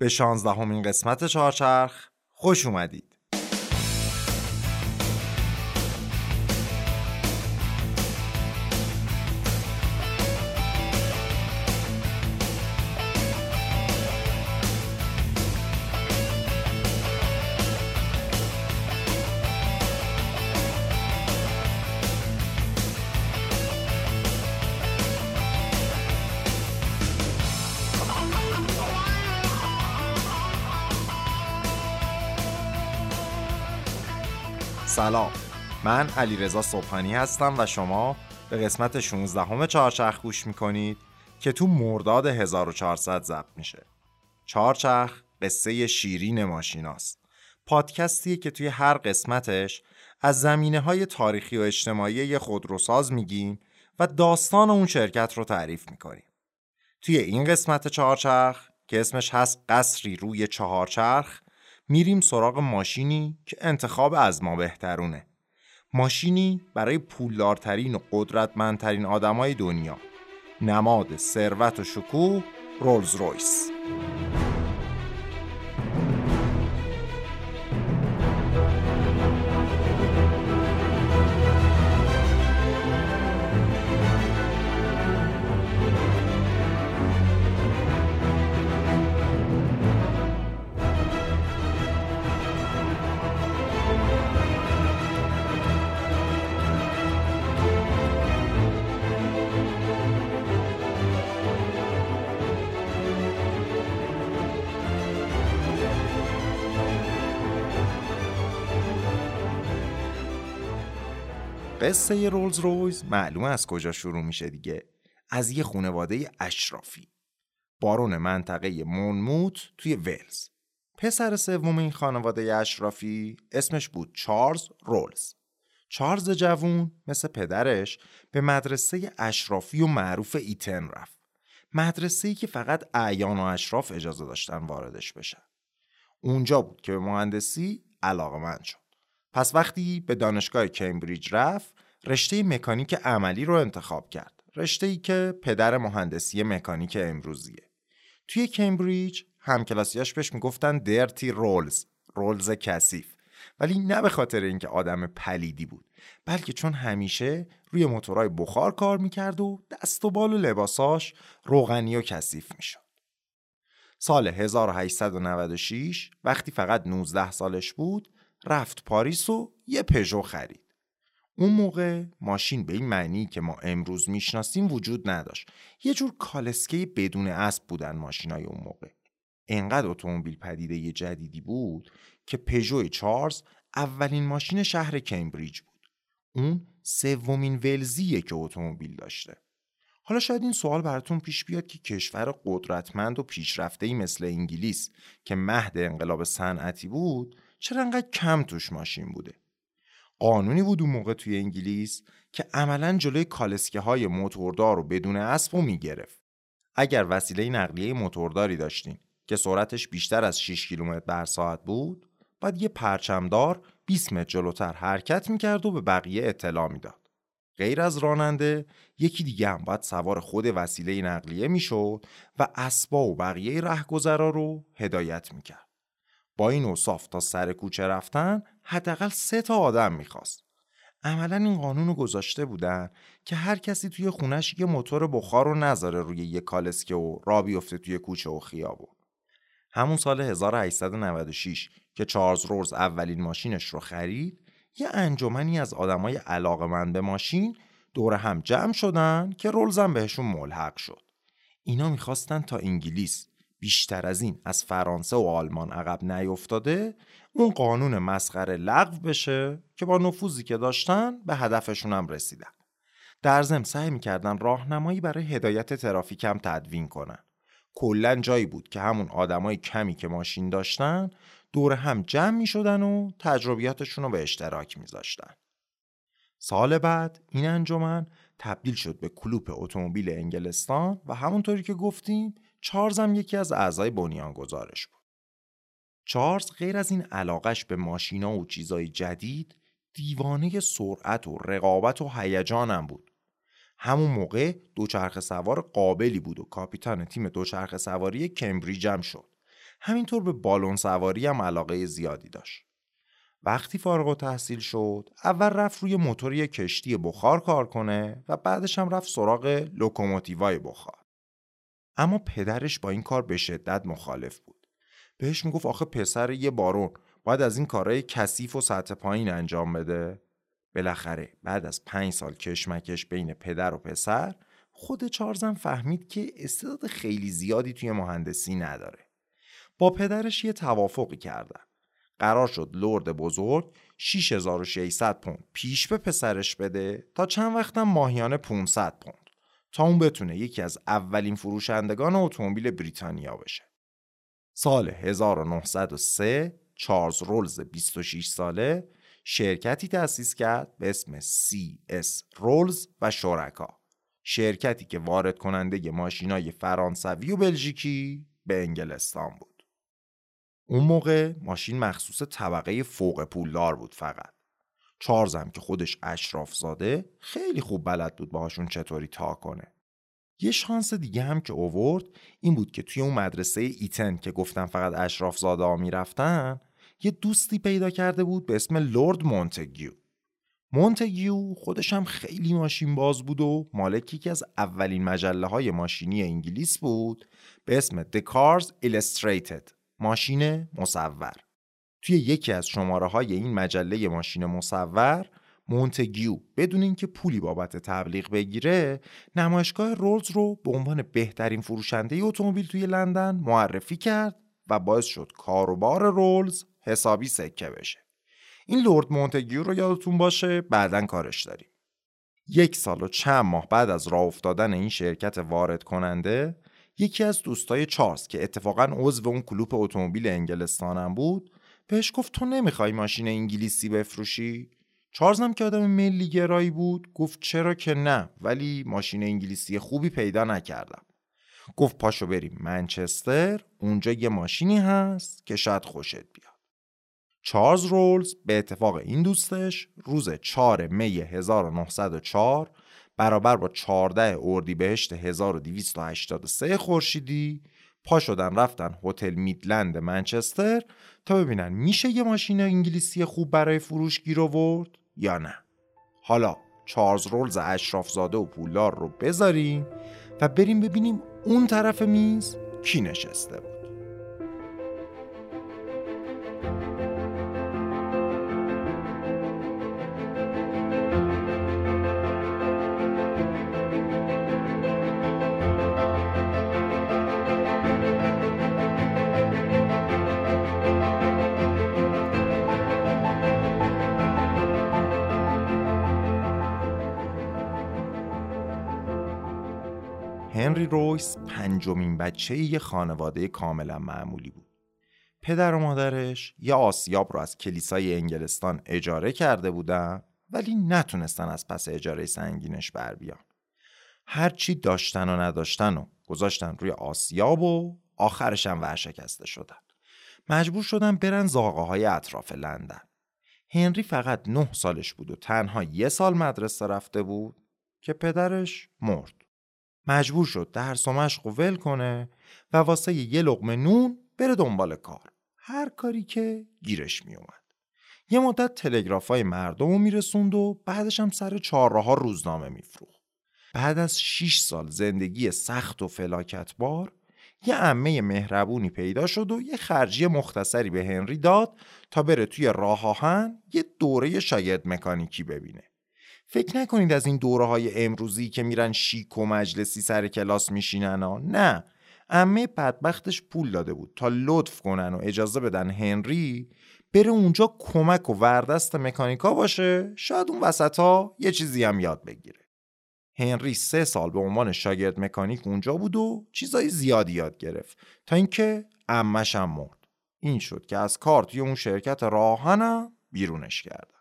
به شانزدهمین قسمت چهارچرخ خوش اومدید. من علی رضا صبحانی هستم و شما به قسمت 16 همه چهارچرخ گوش می‌کنید که تو مرداد 1400 ضبط میشه. چهارچرخ قصه شیرین ماشیناست. پادکستیه که توی هر قسمتش از زمینه های تاریخی و اجتماعی خودروساز میگیم و داستان اون شرکت رو تعریف می‌کنیم. توی این قسمت چهارچرخ که اسمش هست قصری روی چهارچرخ میریم سراغ ماشینی که انتخاب از ما بهترونه. ماشینی برای پولدارترین و قدرتمندترین آدمای دنیا. نماد ثروت و شکوه رولز رویس. قصه رولز رویز معلومه از کجا شروع میشه دیگه. از یه خانواده اشرافی. بارون منطقه مونموت توی ولز. پسر سوم این خانواده اشرافی اسمش بود چارلز رولز. چارلز جوون مثل پدرش به مدرسه اشرافی و معروف ایتن رفت. مدرسه ای که فقط اعیان و اشراف اجازه داشتن واردش بشن. اونجا بود که به مهندسی علاقه من پس وقتی به دانشگاه کمبریج رفت رشته مکانیک عملی رو انتخاب کرد. رشته ای که پدر مهندسی مکانیک امروزیه. توی کمبریج همکلاسیاش بهش می‌گفتن درتی رولز رولز کثیف. ولی نه به خاطر اینکه آدم پلیدی بود بلکه چون همیشه روی موتورهای بخار کار می‌کرد و دست و بال و لباساش روغنی و کثیف می‌شد. سال 1896 وقتی فقط 19 سالش بود رفت پاریس و یه پژو خرید. اون موقع ماشین به این معنی که ما امروز می‌شناسیم وجود نداشت. یه جور کالسکه بدون اسب بودن ماشینای اون موقع. انقدر اتومبیل پدیده یه جدیدی بود که پژو چارلز اولین ماشین شهر کمبریج بود. اون سومین ولزیه که اتومبیل داشته. حالا شاید این سوال براتون پیش بیاد که کشور قدرتمند و پیشرفته مثل انگلیس که مهد انقلاب صنعتی بود چرا انقدر کم توش ماشین بوده؟ قانونی بود اون موقع توی انگلیس که عملا جلوی کالسکه های موتوردار رو بدون اسب و می‌گرفت. اگر وسیله نقلیه موتورداری داشتین که سرعتش بیشتر از 6 کیلومتر بر ساعت بود باید یه پرچمدار 20 متر جلوتر حرکت می‌کرد و به بقیه اطلاع می‌داد. غیر از راننده یکی دیگه هم باید سوار خود وسیله نقلیه می‌شد و اسبا و بقیه رهگذرا رو هدایت می‌کرد. با این اوصاف تا سر کوچه رفتن حداقل سه تا آدم می‌خواست. عملا این قانون رو گذاشته بودن که هر کسی توی خونش یه موتور بخار رو نذاره روی یه کالسکه و را بیفته توی کوچه و خیابون. همون سال 1896 که چارلز رولز اولین ماشینش رو خرید یه انجمنی از آدمای علاقمند به ماشین دور هم جمع شدن که رولز هم بهشون ملحق شد. اینا می‌خواستن تا انگلیس بیشتر از این از فرانسه و آلمان عقب نیفتاده اون قانون مسخره لغو بشه که با نفوذی که داشتن به هدفشون هم رسیدن. در ضمن سعی می‌کردن راهنمایی برای هدایت ترافیک هم تدوین کنن. کلا جایی بود که همون آدمای کمی که ماشین داشتن دور هم جمع می شدن و تجربیاتشون رو به اشتراک میذاشتن. سال بعد این انجمن تبدیل شد به کلوپ اتومبیل انگلستان و همونطوری که گفتیم چارلز هم یکی از اعضای بنیانگذارش بود. چارلز غیر از این علاقش به ماشینا و چیزای جدید دیوانه سرعت و رقابت و هیجانم بود. همون موقع دوچرخه سوار قابلی بود و کاپیتان تیم دوچرخه سواری کمبریج هم شد. همینطور به بالون سواری هم علاقه زیادی داشت. وقتی فارغ و تحصیل شد اول رفت روی موتوری کشتی بخار کار کنه و بعدش هم رفت سراغ لوکوموتیوای بخار. اما پدرش با این کار به شدت مخالف بود. بهش می‌گفت آخه پسر یه بارون باید از این کارهای کثیف و سطح پایین انجام بده. بالاخره بعد از پنج سال کشمکش بین پدر و پسر خود چارزن فهمید که استعداد خیلی زیادی توی مهندسی نداره. با پدرش یه توافقی کردن. قرار شد لرد بزرگ 6600 پوند پیش به پسرش بده تا چند وقتم ماهیانه 500 پوند تا اون بتونه یکی از اولین فروشندگان اتومبیل بریتانیا بشه. سال 1903 چارلز رولز 26 ساله شرکتی تأسیس کرد به اسم CS رولز و شرکا شرکتی که وارد کننده ماشینای فرانسوی و بلژیکی به انگلستان بود. اون موقع ماشین مخصوص طبقه فوق پولدار بود فقط. چارزم که خودش اشراف زاده خیلی خوب بلد بود باهاشون چطوری تا کنه. یه شانس دیگه هم که اوورد این بود که توی اون مدرسه ایتن که گفتم فقط اشراف زاده ها می‌رفتن یه دوستی پیدا کرده بود به اسم لورد مونتگیو. مونتگیو خودش هم خیلی ماشین باز بود و مالک یکی از اولین مجله های ماشینی انگلیس بود به اسم The Cars Illustrated ماشین مصور توی یکی از شماره های این مجله ماشین مصور مونتگیو بدون اینکه پولی بابت تبلیغ بگیره نمایشگاه رولز رو به عنوان بهترین فروشنده اتومبیل توی لندن معرفی کرد و باعث شد کاروبار رولز حسابی سکه بشه. این لورد مونتگیو رو یادتون باشه بعدا کارش داریم. یک سال و چند ماه بعد از راه افتادن این شرکت وارد کننده یکی از دوستای چارلز که اتفاقا عضو اون کلوپ اتومبیل انگلستانم بود بهش گفت تو نمی‌خوای ماشین انگلیسی بفروشی؟ چارلز هم که آدم ملی گرایی بود گفت چرا که نه ولی ماشین انگلیسی خوبی پیدا نکردم. گفت پاشو بریم منچستر اونجا یه ماشینی هست که شاید خوشت بیاد. چارلز رولز به اتفاق این دوستش روز 4 می 1904 برابر با 14 اردیبهشت 1283 خورشیدی پا شدن رفتن هتل میدلند منچستر تا ببینن میشه یه ماشین انگلیسی خوب برای فروش گیر آورد یا نه. حالا چارلز رولز اشراف زاده و پولدار رو بذاریم و بریم ببینیم اون طرف میز کی نشسته پنجمین بچه یه خانواده کاملا معمولی بود. پدر و مادرش یه آسیاب رو از کلیسای انگلستان اجاره کرده بودن ولی نتونستن از پس اجاره سنگینش بر بیان. هرچی داشتن و نداشتن و گذاشتن روی آسیاب و آخرش هم ورشکسته شدن. مجبور شدن برن زاغه های اطراف لندن. هنری فقط نه سالش بود و تنها یه سال مدرسه رفته بود که پدرش مرد. مجبور شد درس و مشق و ول کنه و واسه یه لقمه نون بره دنبال کار هر کاری که گیرش می اومد. یه مدت تلگراف های مردم رو میرسوند و بعدش هم سر چهارراه روزنامه میفروخت. بعد از 6 سال زندگی سخت و فلاکتبار یه عمه مهربونی پیدا شد و یه خرجی مختصری به هنری داد تا بره توی راه آهن یه دوره شاید مکانیکی ببینه. فکر نکنید از این دوره های امروزی که میرن شیک و مجلسی سر کلاس میشینن ها نه. امه بدبختش پول داده بود تا لطف کنن و اجازه بدن هنری بره اونجا کمک و وردست مکانیکا باشه. شاید اون وسط ها یه چیزی هم یاد بگیره. هنری سه سال به عنوان شاگرد مکانیک اونجا بود و چیزای زیادی یاد گرفت تا اینکه امش هم مرد. این شد که از کار توی اون شرکت راهنم بیرونش کرد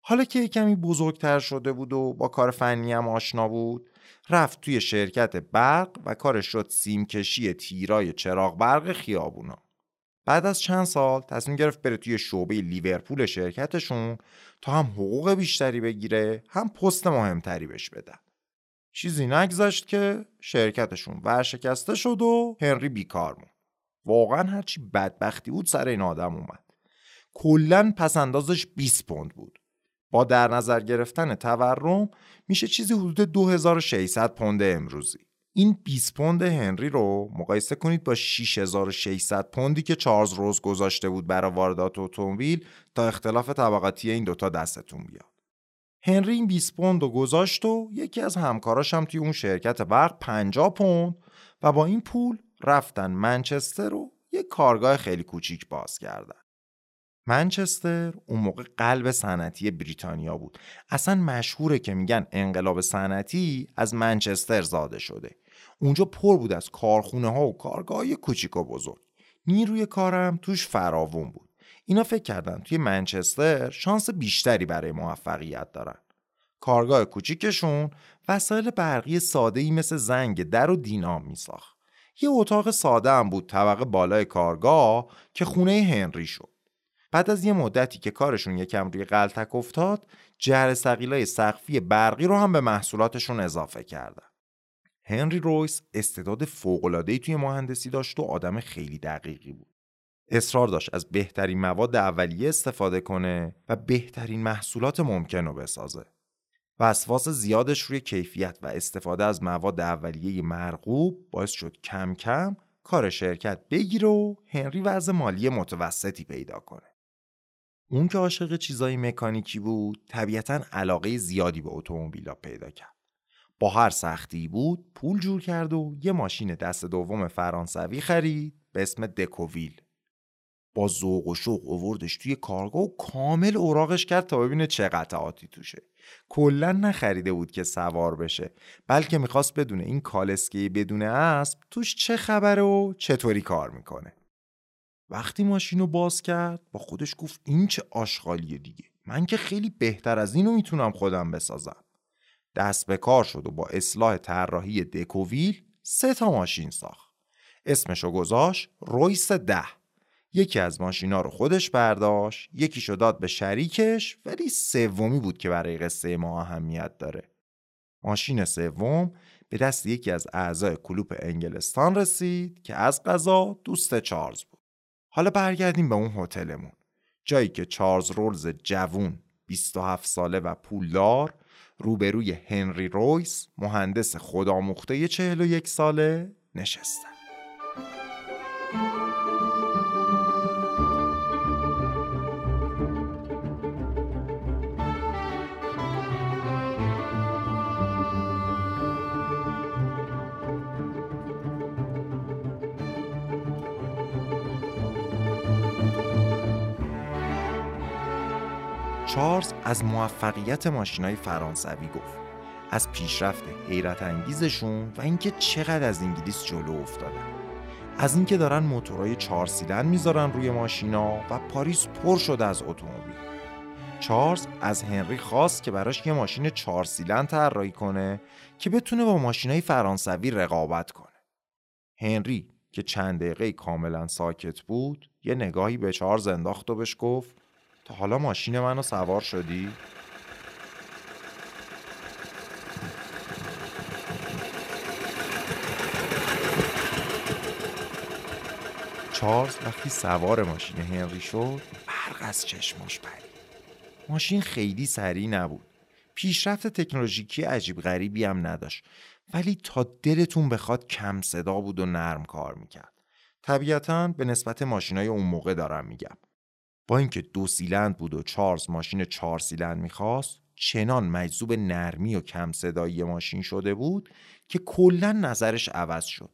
حالا که کمی بزرگتر شده بود و با کار فنی هم آشنا بود رفت توی شرکت برق و کارش شد سیمکشی تیرای چراغ برق خیابونا. بعد از چند سال تصمیم گرفت بره توی شعبه لیورپول شرکتشون تا هم حقوق بیشتری بگیره هم پست مهمتری بهش بدن چیزی نگذاشت که شرکتشون ورشکسته شد و هنری بیکار موند. واقعا هرچی بدبختی بود سر این آدم اومد. کلا پس اندازش 20 پوند بود. با در نظر گرفتن تورم میشه چیزی حدود 2600 پوند امروزی این 20 پوند هنری رو مقایسه کنید با 6600 پوندی که چارلز روز گذاشته بود برای واردات اتومبیل تا اختلاف طبقاتی این دوتا دستتون بیاد. هنری این 20 پوند رو گذاشت و یکی از همکاراش هم توی اون شرکت برق 50 پوند و با این پول رفتن منچستر رو یه کارگاه خیلی کوچیک باز کردن. منچستر اون موقع قلب صنعتی بریتانیا بود. اصلا مشهوره که میگن انقلاب صنعتی از منچستر زاده شده. اونجا پر بود از کارخونه ها و کارگاه کوچیک و بزرگ. نیروی کارم توش فراوون بود. اینا فکر کردن توی منچستر شانس بیشتری برای موفقیت دارن. کارگاه کوچیکشون وسایل برقی ساده ای مثل زنگ در و دینام می ساخت. یه اتاق ساده هم بود طبقه بالای کارگاه که خونه هنری شد. بعد از یه مدتی که کارشون یکم روی قلتک افتاد جهر سقیلای سقفی برقی رو هم به محصولاتشون اضافه کردن. هنری رویس استعداد فوق‌العاده‌ای توی مهندسی داشت و آدم خیلی دقیقی بود. اصرار داشت از بهترین مواد اولیه استفاده کنه و بهترین محصولات ممکن رو بسازه. وسواس زیادش روی کیفیت و استفاده از مواد اولیه مرغوب باعث شد کم کم کار شرکت بگیره و هنری وضع مالی متوسطی پیدا کنه. اون که عاشق چیزای مکانیکی بود طبیعتا علاقه زیادی به اتومبیلا پیدا کرد. با هر سختی بود پول جور کرد و یه ماشین دست دوم فرانسوی خرید به اسم دکوویل. با ذوق و شوق اووردش توی کارگاه و کامل اوراقش کرد تا ببینه چه قطعاتی توشه. کلا نخریده بود که سوار بشه. بلکه می‌خواست بدونه این کالسکه بدون اسب توش چه خبره و چطوری کار می‌کنه. وقتی ماشین رو باز کرد با خودش گفت این چه آشغالیه دیگه. من که خیلی بهتر از اینو می‌تونم خودم بسازم. دست به کار شد و با اصلاح طراحی دکوویل سه تا ماشین ساخت. اسمشو گذاشت رویس ده. یکی از ماشینا رو خودش برداشت یکیشو داد به شریکش ولی سومی بود که برای قصه ما اهمیت داره. ماشین سوم به دست یکی از اعضای کلوپ انگلستان رسید که از قضا دوست چارلز حالا برگردیم به اون هتلمون. جایی که چارلز رولز جوون 27 ساله و پولدار روبروی هنری رویس مهندس خودآموخته 41 ساله نشستن. چارلز از موفقیت ماشینای فرانسوی گفت. از پیشرفت حیرت انگیزشون و اینکه چقدر از انگلیس جلو افتادن. از اینکه دارن موتورهای چهار سیلند می‌ذارن روی ماشینا و پاریس پر شده از اتومبیل. چارلز از هنری خواست که براش یه ماشین چهار سیلند طراحی کنه که بتونه با ماشینای فرانسوی رقابت کنه. هنری که چند دقیقه کاملا ساکت بود یه نگاهی به چارلز انداخت و بهش گفت حالا ماشین منو سوار شدی؟ چارلز وقتی سوار ماشین هنری شد برق از چشماش پرید. ماشین خیلی سریع نبود. پیشرفت تکنولوژیکی عجیب غریبی هم نداشت. ولی تا دلتون بخواد کم صدا بود و نرم کار می‌کرد. طبیعتا به نسبت ماشینای اون موقع دارم میگم. با اینکه دو سیلند بود و چارلز ماشین چهار سیلند می‌خواست چنان مجذوب نرمی و کم صدایی ماشین شده بود که کلا نظرش عوض شد.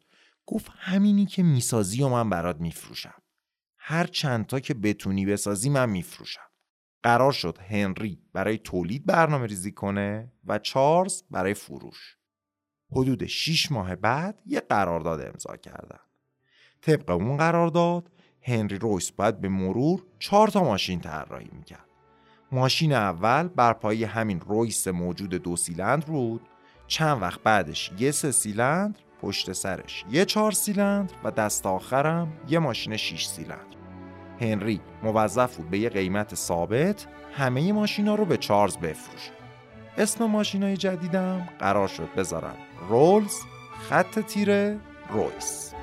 گفت همینی که می‌سازی و من برات میفروشم. هر چندتا که بتونی بسازی من میفروشم. قرار شد هنری برای تولید برنامه ریزی کنه و چارلز برای فروش. حدود 6 ماه بعد یه قرارداد امضا کردن. طبق اون قرارداد هنری رویس باید به مرور چهار تا ماشین طراحی می‌کرد. ماشین اول بر پایه همین رویس موجود دو سیلندر بود. چند وقت بعدش یه سه سیلندر پشت سرش یه چهار سیلندر و دست آخرم یه ماشین 6 سیلندر. هنری موظف بود به یه قیمت ثابت همه ماشینا رو به چارلز بفروشه. اسم ماشینای جدیدم قرار شد بذارم. رولز خط تیره رویس.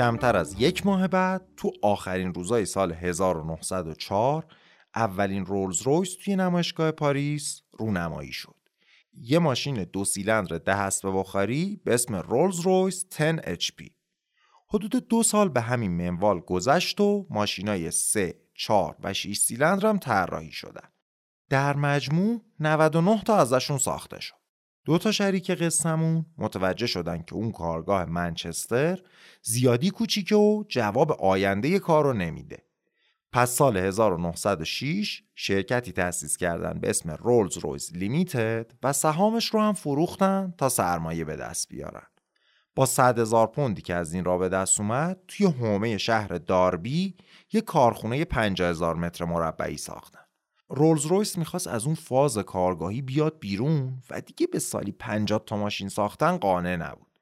کمتر از یک ماه بعد تو آخرین روزای سال 1904 اولین رولز رویس توی نمایشگاه پاریس رونمایی شد. یه ماشین دو سیلندر ده اسب بخاری به اسم رولز رویس 10 HP. حدود دو سال به همین منوال گذشت و ماشینای 3, 4 و 6 سیلندر هم طراحی شدن. در مجموع 99 تا ازشون ساخته شد. دو تا شریک قسمون متوجه شدن که اون کارگاه منچستر زیادی کوچیکه و جواب آینده کار رو نمیده. پس سال 1906 شرکتی تأسیس کردن به اسم رولز رویز لیمیتد و سهامش رو هم فروختن تا سرمایه به دست بیارن. با 100 هزار پوندی که از این را به دست اومد توی حومه شهر داربی یه کارخونه 50 هزار متر مربعی ساختن. رولز رویس می‌خواست از اون فاز کارگاهی بیاد بیرون و دیگه به سالی 50 تا ماشین ساختن قانع نبود.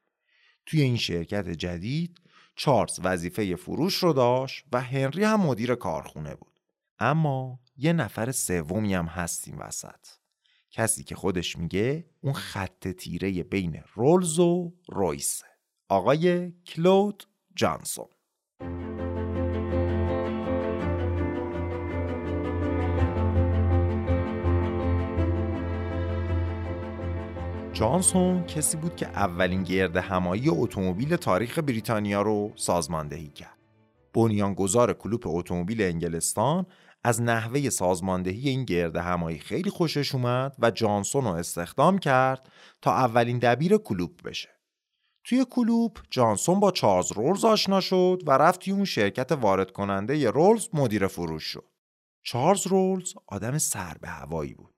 توی این شرکت جدید چارلز وظیفه فروش رو داشت و هنری هم مدیر کارخونه بود. اما یه نفر سومی هم هستیم وسط. کسی که خودش میگه اون خط تیره بین رولز و رویسه. آقای کلود جانسون. جانسون کسی بود که اولین گرد همایی اتومبیل تاریخ بریتانیا رو سازماندهی کرد. بنیانگذار کلوپ اتومبیل انگلستان از نحوه سازماندهی این گرد همایی خیلی خوشش اومد و جانسون رو استخدام کرد تا اولین دبیر کلوپ بشه. توی کلوپ جانسون با چارلز رولز آشنا شد و رفت توی اون شرکت وارد کننده رولز مدیر فروش شد. چارلز رولز آدم سر به هوایی بود.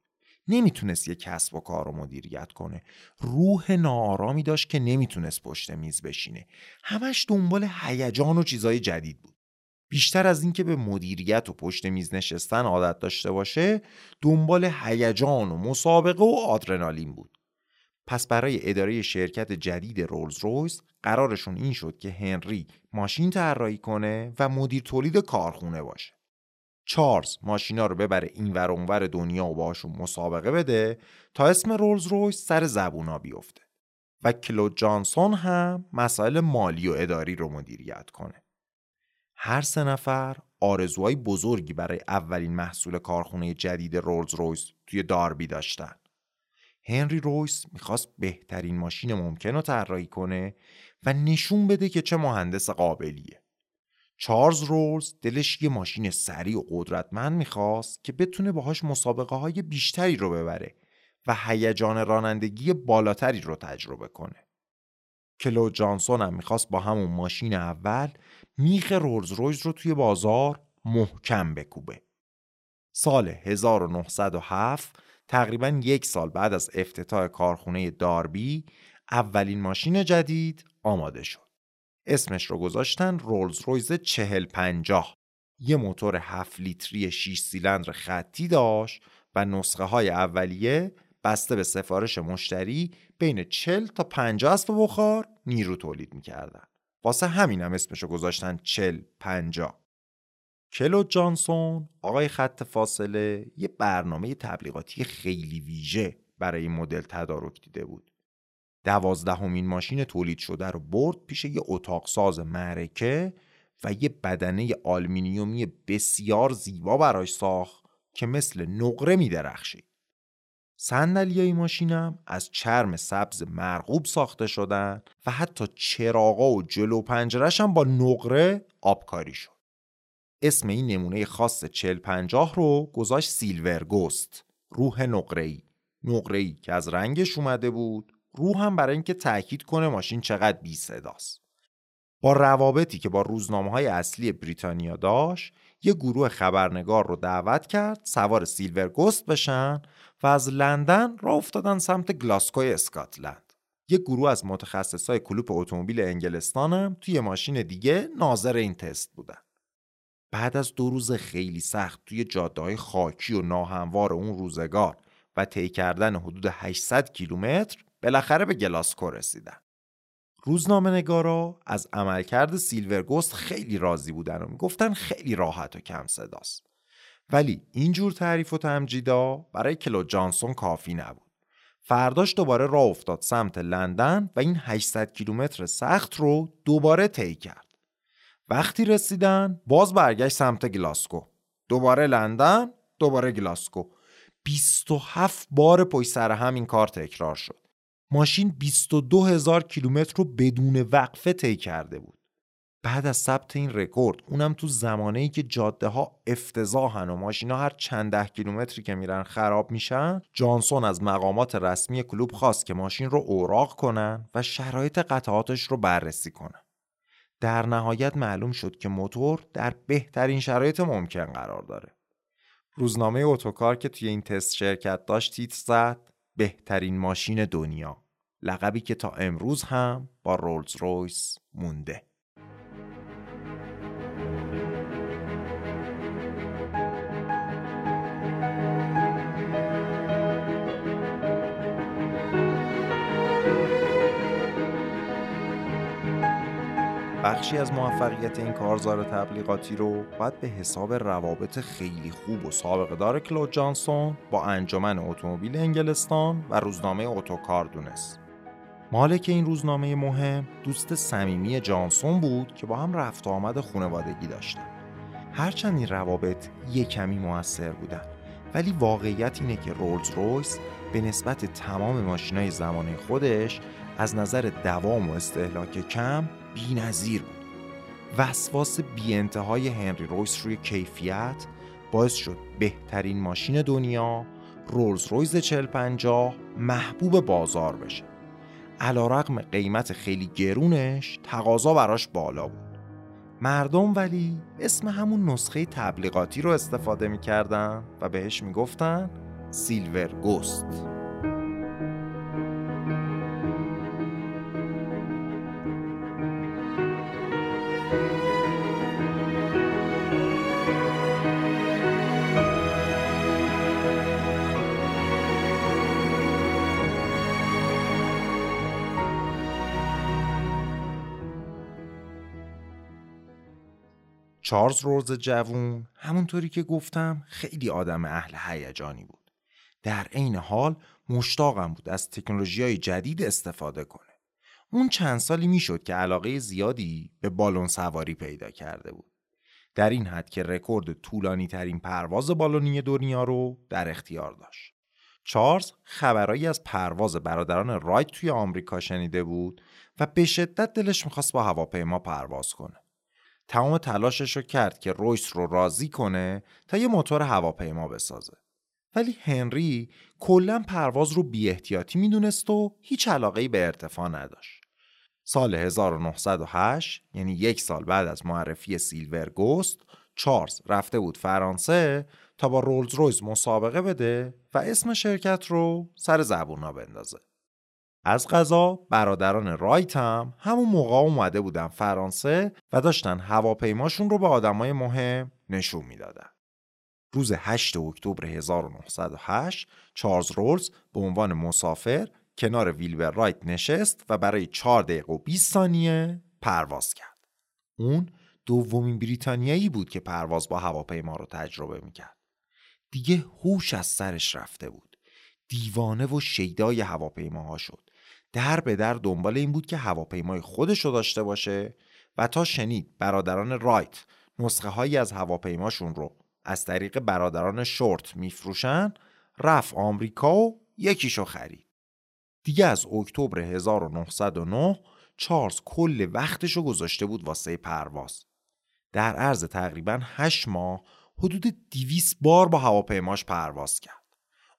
نمی‌تونست یه کسب و کار رو مدیریت کنه. روح ناآرامی داشت که نمی‌تونست پشت میز بشینه. همش دنبال هیجان و چیزای جدید بود. بیشتر از اینکه به مدیریت و پشت میز نشستن عادت داشته باشه دنبال هیجان و مسابقه و آدرنالین بود. پس برای اداره شرکت جدید رولز رویس قرارشون این شد که هنری ماشین طراحی کنه و مدیر تولید کارخونه باشه. چارلز ماشینا رو ببره این ور اونور دنیا و باشون مسابقه بده تا اسم رولز رویس سر زبونا بیفته و کلود جانسون هم مسائل مالی و اداری رو مدیریت کنه. هر سه نفر آرزوهای بزرگی برای اولین محصول کارخونه جدید رولز رویس توی داربی داشتن. هنری رویس می‌خواست بهترین ماشین ممکن رو طراحی کنه و نشون بده که چه مهندس قابلیه. چارلز رولز دلش یه ماشین سریع و قدرتمند می‌خواست که بتونه باهاش مسابقه های بیشتری رو ببره و هیجان رانندگی بالاتری رو تجربه کنه. کلو جانسون هم می‌خواست با همون ماشین اول میخ رولز رویز رو توی بازار محکم بکوبه. سال 1907 تقریبا یک سال بعد از افتتاح کارخونه داربی اولین ماشین جدید آماده شد. اسمش رو گذاشتن رولز رویز چهل پنجاه یه موتور 7 لیتری 6 سیلندر خطی داشت و نسخه های اولیه بسته به سفارش مشتری بین 40 تا 50 اسب بخار نیرو تولید می‌کردن. واسه همین هم اسمشو گذاشتن 40 50 کلو جانسون آقای خط فاصله یه برنامه تبلیغاتی خیلی ویژه برای این مدل تدارک دیده بود. دوازدهمین ماشین تولید شده رو برد پیش یه اتاق ساز معرکه و یه بدنه آلمینیومی بسیار زیبا براش ساخت که مثل نقره می درخشید. های ماشینم از چرم سبز مرغوب ساخته شدن و حتی چراغا و جلو پنجرش هم با نقره آبکاری شد. اسم این نمونه خاص 4050 رو گذاشت سیلور گوست روح نقره‌ای نقره‌ای که از رنگش اومده بود رو هم برای اینکه تاکید کنه ماشین چقدر بی صداست. با روابطی که با روزنامه های اصلی بریتانیا داشت یه گروه خبرنگار رو دعوت کرد سوار سیلور گوست بشن و از لندن راه افتادن سمت گلاسکوی اسکاتلند یه گروه از های کلوپ اتومبیل انگلستان هم توی ماشین دیگه ناظر این تست بودن بعد از دو روز خیلی سخت توی جاده خاکی و ناهموار اون روزگار و طی کردن حدود 800 کیلومتر بالاخره به گلاسکو رسیدن. روزنامه نگارا از عملکرد سیلورگوست خیلی راضی بودن و می‌گفتن خیلی راحت و کم صداست. ولی اینجور تعریف و تمجیدا برای کلو جانسون کافی نبود. فرداش دوباره راه افتاد سمت لندن و این 800 کیلومتر سخت رو دوباره طی کرد. وقتی رسیدن باز برگشت سمت گلاسکو دوباره لندن دوباره گلاسکو 27 بار پشت سر هم این کار تکرار شد ماشین 22 هزار کیلومتر رو بدون وقفه طی کرده بود. بعد از ثبت این رکورد اونم تو زمانه ای که جاده ها افتضاحن و ماشینا هر چند ده کیلومتری که میرن خراب میشن جانسون از مقامات رسمی کلوب خواست که ماشین رو اوراق کنن و شرایط قطعاتش رو بررسی کنن. در نهایت معلوم شد که موتور در بهترین شرایط ممکن قرار داره. روزنامه اتوکار که توی این تست شرکت داشت تیتر زد بهترین ماشین دنیا. لقبی که تا امروز هم با رولز رویس مونده بخشی از موفقیت این کارزار تبلیغاتی رو باید به حساب روابط خیلی خوب و سابقه دار کلود جانسون با انجمن اتومبیل انگلستان و روزنامه اتوکار دونست. مالک این روزنامه مهم دوست صمیمی جانسون بود که با هم رفت و آمد خانوادگی داشتن. هرچند این روابط یک کمی موثر بودن ولی واقعیت اینه که رولز رویس به نسبت تمام ماشینای زمانه خودش از نظر دوام و استهلاک کم نظیر بود وسواس بی انتهای هنری رویس روی کیفیت باعث شد بهترین ماشین دنیا رولز رویز 4050 محبوب بازار بشه علا رقم قیمت خیلی گرونش تقاضا براش بالا بود. مردم ولی اسم همون نسخه تبلیغاتی رو استفاده می‌کردن و بهش می‌گفتن سیلور گوست چارلز رولز جوون همونطوری که گفتم خیلی آدم اهل هیجانی بود. در عین حال مشتاقم بود از تکنولوژی های جدید استفاده کنه. اون چند سالی می‌شد که علاقه زیادی به بالون سواری پیدا کرده بود. در این حد که رکورد طولانی ترین پرواز بالونی دنیا رو در اختیار داشت. چارلز خبرایی از پرواز برادران رایت توی آمریکا شنیده بود و به شدت دلش می‌خواست با هواپیما پرواز کنه. تمام تلاشش رو کرد که رویس رو راضی کنه تا یه موتور هواپیما بسازه. ولی هنری کلا پرواز رو بی احتیاطی می‌دونست و هیچ علاقه به ارتفاع نداشت. سال 1908 یعنی یک سال بعد از معرفی سیلور گوست چارلز رفته بود فرانسه تا با رولز رویز مسابقه بده و اسم شرکت رو سر زبونا بندازه. از غذا برادران رایت هم همون موقع اومده بودن فرانسه و داشتن هواپیماشون رو به آدمای مهم نشون می‌دادن. روز 8 اکتبر 1908 چارلز رولز به عنوان مسافر کنار ویلبر رایت نشست و برای 4 دقیقه و 20 ثانیه پرواز کرد. اون دومین بریتانیایی بود که پرواز با هواپیما رو تجربه می‌کرد. دیگه هوش از سرش رفته بود. دیوانه و شیدای هواپیماها شد. در به در دنبال این بود که هواپیمای خودش رو داشته باشه و تا شنید برادران رایت نسخه هایی از هواپیماشون رو از طریق برادران شورت میفروشن رفت آمریکا و یکیشو خرید. دیگه از اکتبر 1909 چارلز کل وقتش رو گذاشته بود واسه پرواز. در عرض تقریبا 8 ماه حدود 200 بار با هواپیماش پرواز کرد.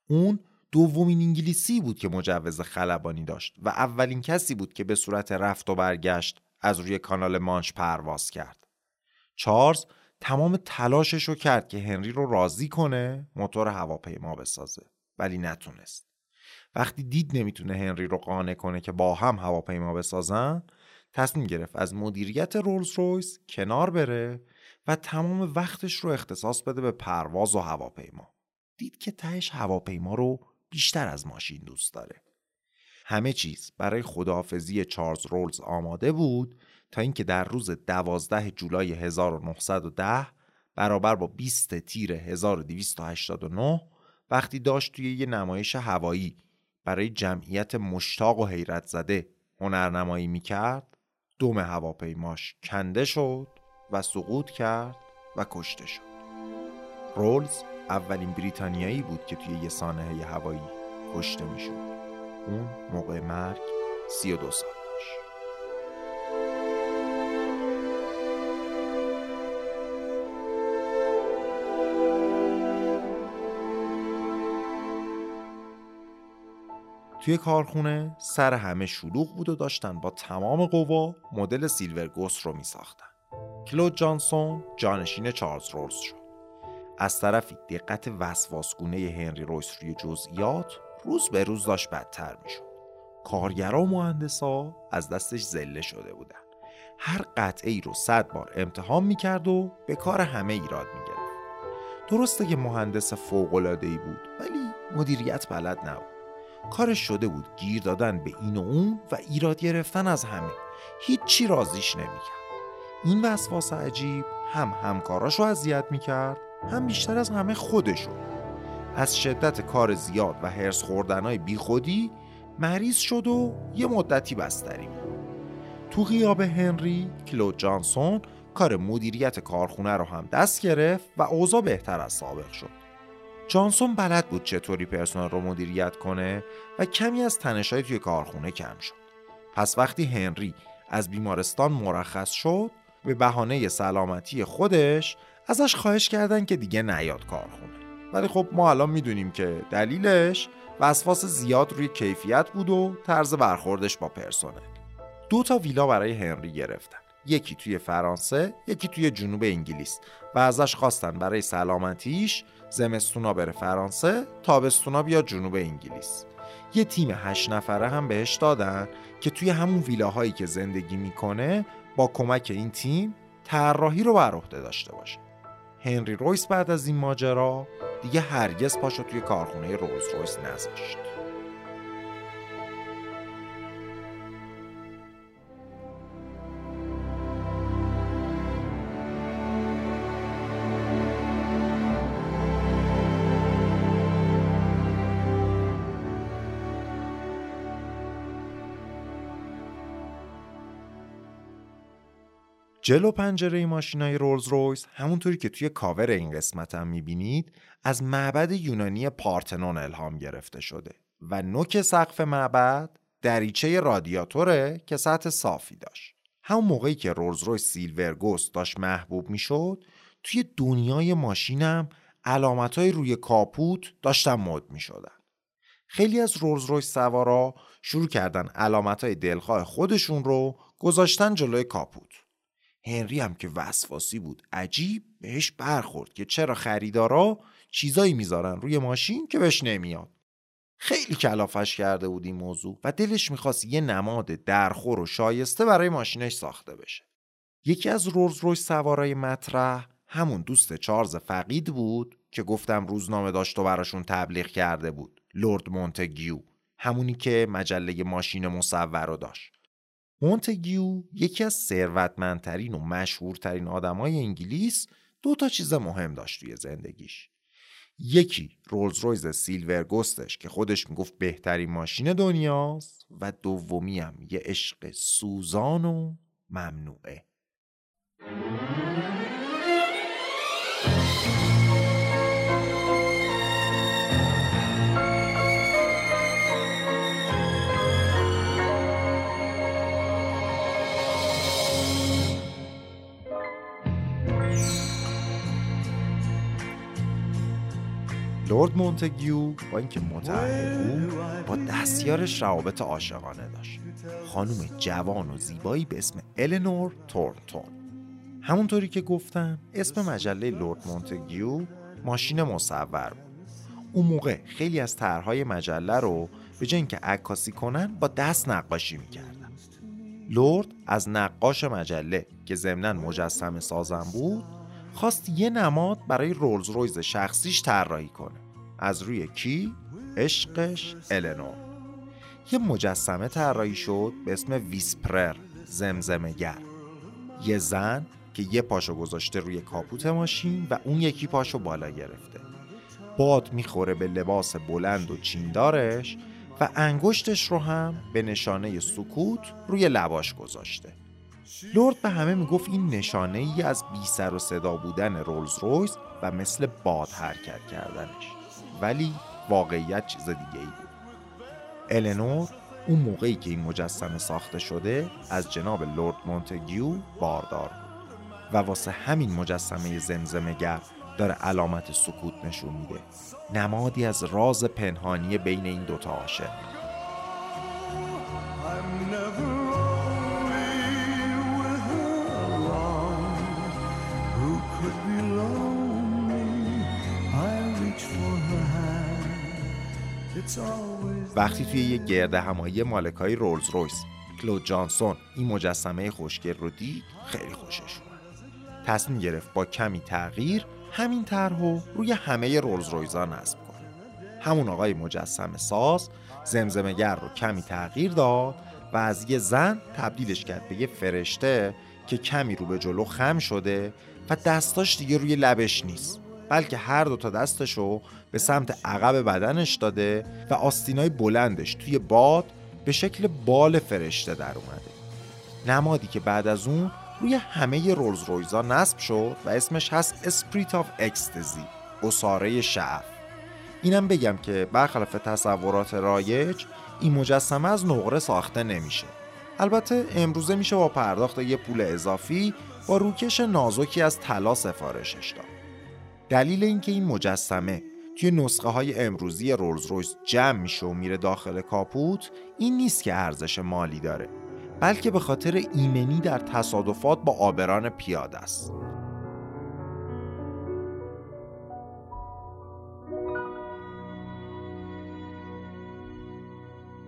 اون دومین انگلیسی بود که مجوز خلبانی داشت و اولین کسی بود که به صورت رفت و برگشت از روی کانال مانش پرواز کرد. چارلز تمام تلاشش رو کرد که هنری رو راضی کنه موتور هواپیما بسازه ولی نتونست. وقتی دید نمی‌تونه هنری رو قانع کنه که با هم هواپیما بسازن تصمیم گرفت از مدیریت رولز رویس کنار بره و تمام وقتش رو اختصاص بده به پرواز و هواپیما. دید که تهش هواپیما رو بیشتر از ماشین دوست داره. همه چیز برای خداحافظی چارلز رولز آماده بود تا اینکه در روز 12 جولای 1910 برابر با 20 تیر 1289 وقتی داشت توی یه نمایش هوایی برای جمعیت مشتاق و حیرت زده هنرنمایی می‌کرد دوم هواپیماش کنده شد و سقوط کرد و کشته شد. رولز اولین بریتانیایی بود که توی یه سانحه هوایی کشته می‌شد اون موقع مرگ 32 سال توی کارخونه سر همه شلوغ بود و داشتن با تمام قوا مدل سیلور گوست رو می ساختن. کلود جانسون جانشین چارلز رولز شد. از طرفی دقت وسواسگونه هنری رویس روی جزئیات روز به روز داشت بدتر می‌شد. کارگرا و مهندسا از دستش زله شده بودن. هر قطعه ای رو صد بار امتحان می‌کرد و به کار همه ایراد می‌گرفت. درسته که مهندس فوق‌العاده‌ای بود ولی مدیریت بلد نبود. کارش شده بود گیر دادن به این و اون و ایراد گرفتن از همه هیچی رازیش نمی‌کرد این وسواس عجیب هم همکاراش رو اذیت می‌کرد هم بیشتر از همه خودشو از شدت کار زیاد و هرس خوردنهای بیخودی مریض شد و یه مدتی بستری تو غیاب هنری کلود جانسون کار مدیریت کارخونه رو هم دست گرفت و اوضاع بهتر از سابق شد. جانسون بلد بود چطوری پرسنل رو مدیریت کنه و کمی از تنشای توی کارخونه کم شد. پس وقتی هنری از بیمارستان مرخص شد به بهانه سلامتی خودش ازش خواهش کردن که دیگه نیاد کارخونه. ولی خب ما الان می‌دونیم که دلیلش وسواس زیاد روی کیفیت بود و طرز برخوردش با پرسنل. دو تا ویلا برای هنری گرفتن. یکی توی فرانسه، یکی توی جنوب انگلیس و ازش خواستن برای سلامتیش زمستونا بره فرانسه تابستونا بیا جنوب انگلیس یه تیم هشت نفره هم بهش دادن که توی همون ویلاهایی که زندگی می‌کنه با کمک این تیم طراحی رو بر عهده داشته باشه هنری رویس بعد از این ماجرا دیگه هرگز پاشو توی کارخونه رولز رویس نذاشت. جلو پنجره ماشینای رولز رویس همونطوری که توی کاور این قسمت هم می‌بینید از معبد یونانی پارتنون الهام گرفته شده و نوک سقف معبد دریچه رادیاتوره که سطح صافی داشت همون موقعی که رولز رویس سیلور گوست داشت محبوب می‌شد توی دنیای ماشینم علامت های روی کاپوت داشتن مد می شدن. خیلی از رولز رویس سوارا شروع کردن علامت های دلخواه خودشون رو گذاشتن جلوی کاپوت. هنری هم که وسواسی بود. عجیب بهش برخورد که چرا خریدارا چیزایی می‌ذارن روی ماشین که بهش نمیاد. خیلی کلافش کرده بود این موضوع و دلش می‌خواست یه نماد درخور و شایسته برای ماشینش ساخته بشه. یکی از رولز رویس سوارای مطرح همون دوست چارز فقید بود که گفتم روزنامه داشت و براشون تبلیغ کرده بود. لورد مونتگیو همونی که مجله ماشین مصور رو داشت. مونتگیو یکی از ثروتمندترین و مشهورترین آدمای انگلیس دو تا چیز مهم داشت توی زندگیش. یکی رولز رویز سیلور گستش که خودش می‌گفت بهترین ماشین دنیاست و دومی هم یه عشق سوزان و ممنوعه. لورد مونتگیو با اینکه متعهد بود با دستیارش روابط عاشقانه داشت. خانم جوان و زیبایی به اسم النور تورنتون. همونطوری که گفتم اسم مجله لورد مونتگیو ماشین مصور بود. اون موقع خیلی از طرحهای مجله رو به جای اینکه عکاسی کنن با دست نقاشی می‌کردن. لورد از نقاش مجله که ضمنا مجسم سازم بود خواست یه نماد برای رولز رویز شخصیش طراحی کنه. از روی کی؟ عشقش النور یه مجسمه طراحی شد به اسم ویسپرر زمزمگر یه زن که یه پاشو گذاشته روی کاپوت ماشین و اون یکی پاشو بالا گرفته. باد می‌خوره به لباس بلند و چیندارش و انگشتش رو هم به نشانه سکوت روی لباش گذاشته. لورد به همه می‌گفت این نشانه ای از بی سر و صدا بودن رولز رویس و مثل باد حرکت کردنش. ولی واقعیت چیز دیگه ای بود. النور اون موقعی که این مجسمه ساخته شده از جناب لورد مونتگیو باردار بود. و واسه همین مجسمه زمزمگر داره علامت سکوت نشون میده. نمادی از راز پنهانی بین این دوتا عاشق. وقتی توی یه گرده همایی مالکای رولز رویس کلود جانسون این مجسمه خوشگل رو دید خیلی خوشش اومد. تصمیم گرفت با کمی تغییر همین طرحو روی همه رولز رویزا نصب کنه. همون آقای مجسمه ساز زمزمگر رو کمی تغییر داد و از یه زن تبدیلش کرد به یه فرشته که کمی رو به جلو خم شده و دستاش دیگه روی لبش نیست. بلکه هر دو تا دستشو به سمت عقب بدنش داده و آستینای بلندش توی باد به شکل بال فرشته در اومده. نمادی که بعد از اون روی همه رولز رویزا نصب شد و اسمش هست Spirit of Ecstasy عصاره شعف. اینم بگم که برخلاف تصورات رایج این مجسمه از نقره ساخته نمیشه. البته امروزه میشه با پرداخت یه پول اضافی با روکش نازکی از طلا سفارشش داد. دلیل اینکه این مجسمه توی نسخه های امروزی رولز رویس جمع میشه و میره داخل کاپوت این نیست که ارزش مالی داره بلکه به خاطر ایمنی در تصادفات با آبران پیاده است.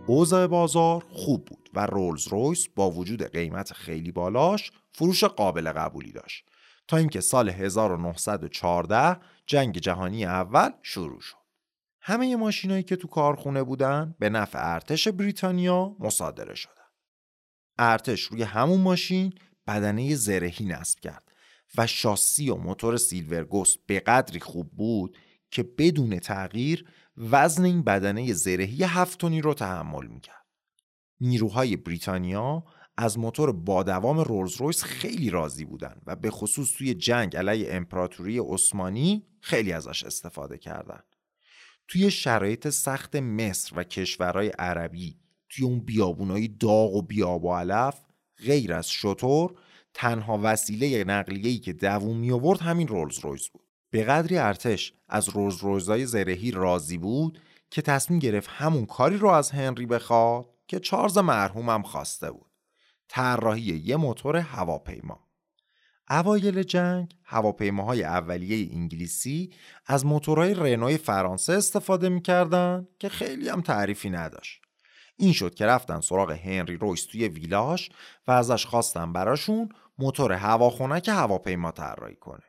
اوضاع بازار خوب بود و رولز رویس با وجود قیمت خیلی بالاش فروش قابل قبولی داشت. تا اینکه سال 1914 جنگ جهانی اول شروع شد. همه ماشینایی که تو کارخونه بودن به نفع ارتش بریتانیا مصادره شدن. ارتش روی همون ماشین بدنه زرهی نصب کرد و شاسی و موتور سیلورگوست به قدری خوب بود که بدون تغییر وزن این بدنه زرهی هفتونی رو تحمل می‌کرد. نیروهای بریتانیا از موتور با دوام رولز رویس خیلی راضی بودن و به خصوص توی جنگ علیه امپراتوری عثمانی خیلی ازش استفاده کردن. توی شرایط سخت مصر و کشورهای عربی توی اون بیابونای داغ و بیاب و علف غیر از شطور تنها وسیله نقلیه‌ای که دووم می آورد همین رولز رویس بود. به قدری ارتش از رولز رویزای زرهی راضی بود که تصمیم گرفت همون کاری رو از هنری بخواد که چارلز مرحومم خواسته بود. طراحی یه موتور هواپیما. اوایل جنگ هواپیماهای اولیه انگلیسی از موتورهای رنوی فرانسه استفاده می‌کردن که خیلی هم تعریفی نداشت. این شد که رفتن سراغ هنری رویس توی ویلاش و ازش خواستن براشون موتور هواخنک هواپیما طراحی کنه.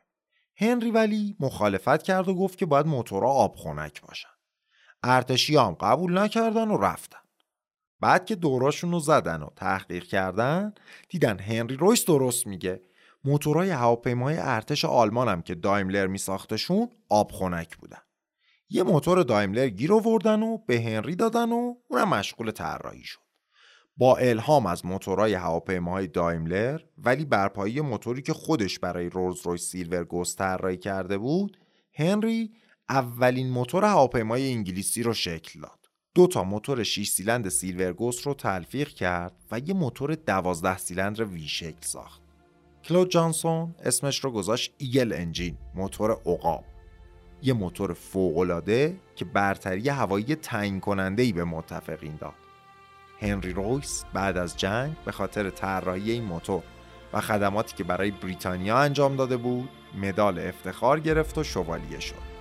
هنری ولی مخالفت کرد و گفت که باید موتورها آبخنک باشن. ارتشی هم قبول نکردن و رفتن. بعد که دوراشون رو زدن و تحقیق کردن دیدن هنری رویس درست میگه. موتورهای هواپیمای ارتش آلمان هم که دایملر می ساختشون آب خنک بودن. یه موتور دایملر گیر آوردن و به هنری دادن و اونم مشغول طراحی شد. با الهام از موتورهای هواپیماهای دایملر ولی برپایی موتوری که خودش برای رولز رویس سیلور گوست طراحی کرده بود هنری اولین موتور هواپیمای انگلیسی رو شکل داد. دو تا موتور 6 سیلندر سیلور گوست رو تلفیق کرد و یه موتور 12 سیلندر V شکل ساخت. کلود جانسون اسمش رو گذاشت Eagle engine موتور عقاب. یه موتور فوقالعاده که برتری هوایی تعیین کننده ای به متفقین داد. هنری رویس بعد از جنگ به خاطر طراحی این موتور و خدماتی که برای بریتانیا انجام داده بود مدال افتخار گرفت و شوالیه شد.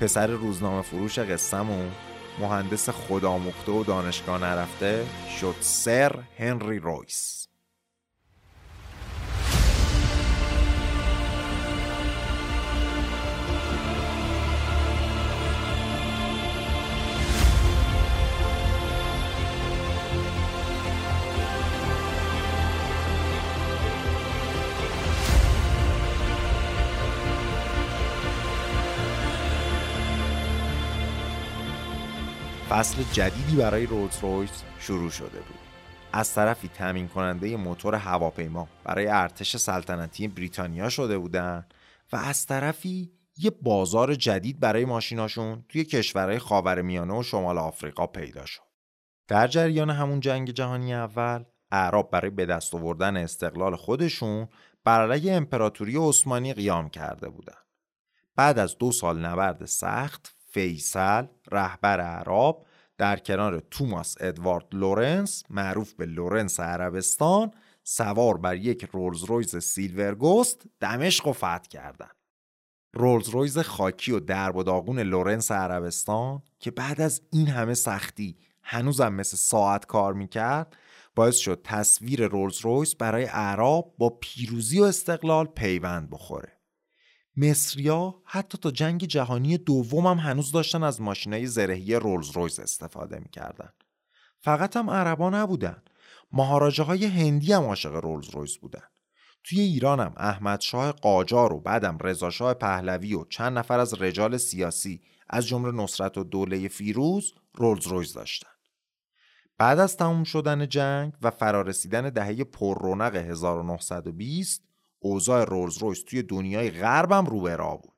پسر روزنامه فروش قصهمون مهندس خداموخته و دانشگاه نرفته شد سر هنری رویس. فصل جدیدی برای رولز رویس شروع شده بود از طرفی تامین کننده موتور هواپیما برای ارتش سلطنتی بریتانیا شده بودن و از طرفی یه بازار جدید برای ماشیناشون توی کشورهای خاورمیانه و شمال آفریقا پیدا شد. در جریان همون جنگ جهانی اول اعراب برای به دست آوردن استقلال خودشون بر امپراتوری عثمانی قیام کرده بودند. بعد از دو سال نبرد سخت فیصل رهبر اعراب در کنار توماس ادوارد لورنس معروف به لورنس عربستان سوار بر یک رولز رویز سیلور گوست دمشق و فتح کردند. رولز رویز خاکی و درب و داغون لورنس عربستان که بعد از این همه سختی هنوزم مثل ساعت کار می‌کرد باعث شد تصویر رولز رویس برای اعراب با پیروزی و استقلال پیوند بخوره مصریا حتی تا جنگ جهانی دوم هم هنوز داشتن از ماشینای زرهی رولز رویس استفاده می‌کردن. فقط هم عربا نبودن. مهاراجه های هندی هم عاشق رولز رویس بودن. توی ایران هم احمد شاه قاجار و بعدم رضا شاه پهلوی و چند نفر از رجال سیاسی از جمله نصرت و دوله فیروز رولز رویس داشتن. بعد از تموم شدن جنگ و فرارسیدن دهه پر رونق 1920 اوضاع رولز رویس توی دنیای غربم رو به راه بود.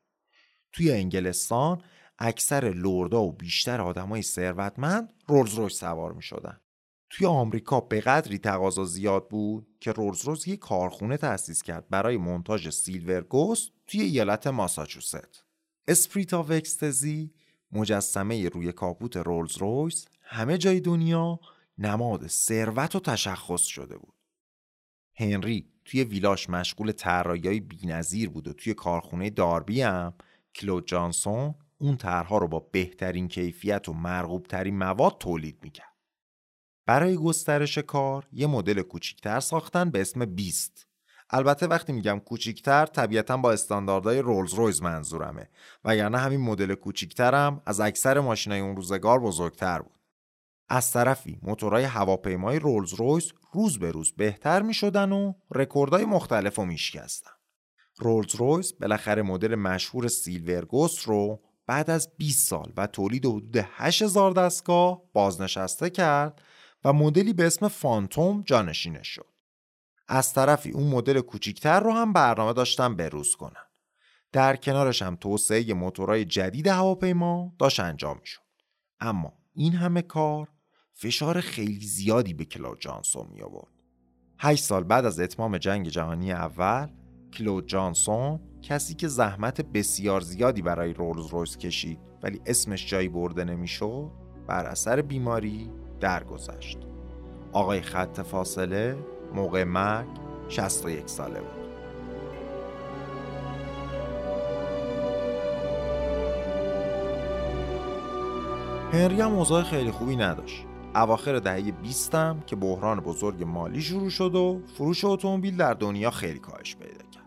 توی انگلستان اکثر لوردا و بیشتر آدمای ثروتمند رولز رویس سوار می شدن. توی آمریکا به قدری تقاضا زیاد بود که رولز رویس یک کارخونه تأسیس کرد برای مونتاژ سیلور گوست توی ایالت ماساچوست. Spirit of Ecstasy مجسمه روی کاپوت رولز رویس همه جای دنیا نماد ثروت و تشخص شده بود. هنری توی ویلاش مشغول طراحی‌های بی‌نظیر بود و توی کارخونه داربی هم کلود جانسون اون طرحها رو با بهترین کیفیت و مرغوبترین مواد تولید می‌کرد. برای گسترش کار یه مدل کوچیکتر ساختن به اسم بیست. البته وقتی میگم کوچیکتر طبیعتا با استانداردهای رولز رویز منظورمه وگرنه همین مدل کوچیکترم از اکثر ماشینای اون روزگار بزرگتر بود. از طرفی موتورهای هواپیمای رولز رویس روز به روز بهتر می شدن و رکوردهای مختلف رو می شکستن. رولز رویس بالاخره مدل مشهور سیلور گوست رو بعد از 20 سال و تولید حدود 8000 دستگاه بازنشسته کرد و مدلی به اسم فانتوم جانشینش شد. از طرفی اون مدل کوچیکتر رو هم برنامه داشتن بروز کنن. در کنارش هم توسعه موتورهای جدید هواپیما داشت انجام می شد. اما این همه کار فشار خیلی زیادی به کلود جانسون می آورد. هشت سال بعد از اتمام جنگ جهانی اول کلود جانسون کسی که زحمت بسیار زیادی برای رولز رویس کشید ولی اسمش جایی برده نمی‌شد بر اثر بیماری درگذشت. آقای خط فاصله موقع مرگ 61 ساله بود. هنری هم خیلی خوبی نداشت. اواخر دهه 20 که بحران بزرگ مالی شروع شد و فروش اتومبیل در دنیا خیلی کاهش پیدا کرد.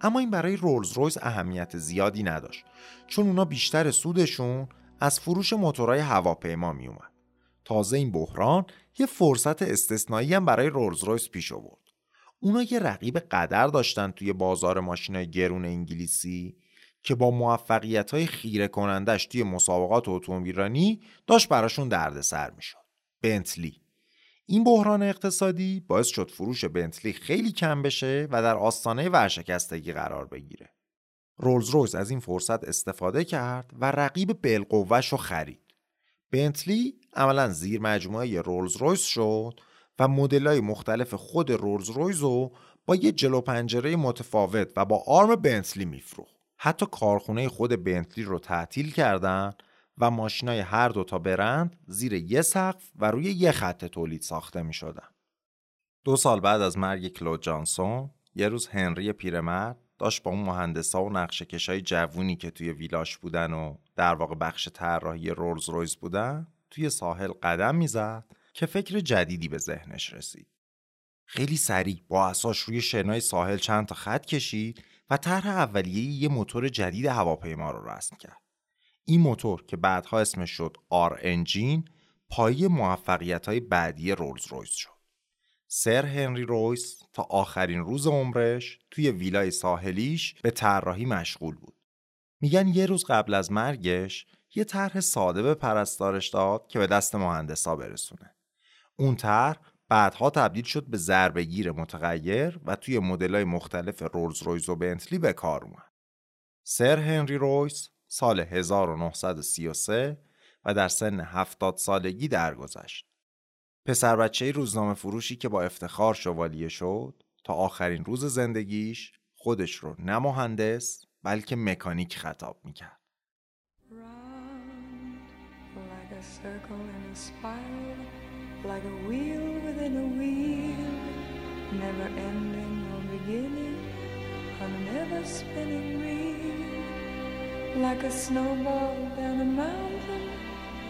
اما این برای رولز رویس اهمیت زیادی نداشت چون اونا بیشتر سودشون از فروش موتورهای هواپیما می اومد. تازه این بحران یه فرصت استثنایی هم برای رولز رویس پیش آورد. اونا یه رقیب قدر داشتن توی بازار ماشینای گرون انگلیسی که با موفقیت های خیره کنندش توی مسابقات اتومبیلرانی داشت براشون دردسر می‌شد. بنتلی این بحران اقتصادی باعث شد فروش بنتلی خیلی کم بشه و در آستانه ورشکستگی قرار بگیره. رولز رویز از این فرصت استفاده کرد و رقیب بالقوهش رو خرید. بنتلی عملا زیر مجموعه رولز رویس شد و های مختلف خود رولز رویز رو با یه جلو پنجره متفاوت و با آرم بنتلی میفروخت. حتی کارخونه خود بنتلی رو تعطیل کردن و ماشینای هر دوتا برند زیر یه سقف و روی یه خط تولید ساخته می شدن. دو سال بعد از مرگ کلود جانسون یه روز هنری پیرمرد داشت با اون مهندسا و نقشه کشای جوونی که توی ویلاش بودن و در واقع بخش طراحی رولز رویز بودن توی ساحل قدم می‌زد که فکر جدیدی به ذهنش رسید. خیلی سریع با اساش روی شنای ساحل چند تا خط کشید و طرح اولیه یه موتور جدید هواپیما رو رسم کرد. این موتور که بعدها اسمش شد آر انجین پایی موفقیت های بعدی رولز رویس شد. سر هنری رویس تا آخرین روز عمرش توی ویلای ساحلیش به طراحی مشغول بود. میگن یه روز قبل از مرگش یه طرح ساده به پرستارش داد که به دست مهندسا برسونه. اون طرح بعدها تبدیل شد به ضربه گیر متغیر و توی مدل‌های مختلف رولز رویز و بنتلی به کار اومد. سر هنری رویس سال 1933 و در سن 70 سالگی درگذشت. پسر بچه روزنامه فروشی که با افتخار شوالیه شد تا آخرین روز زندگیش خودش رو نه مهندس بلکه مکانیک خطاب می‌کرد. wheel wheel, never spinning reel, like a snowball down a mountain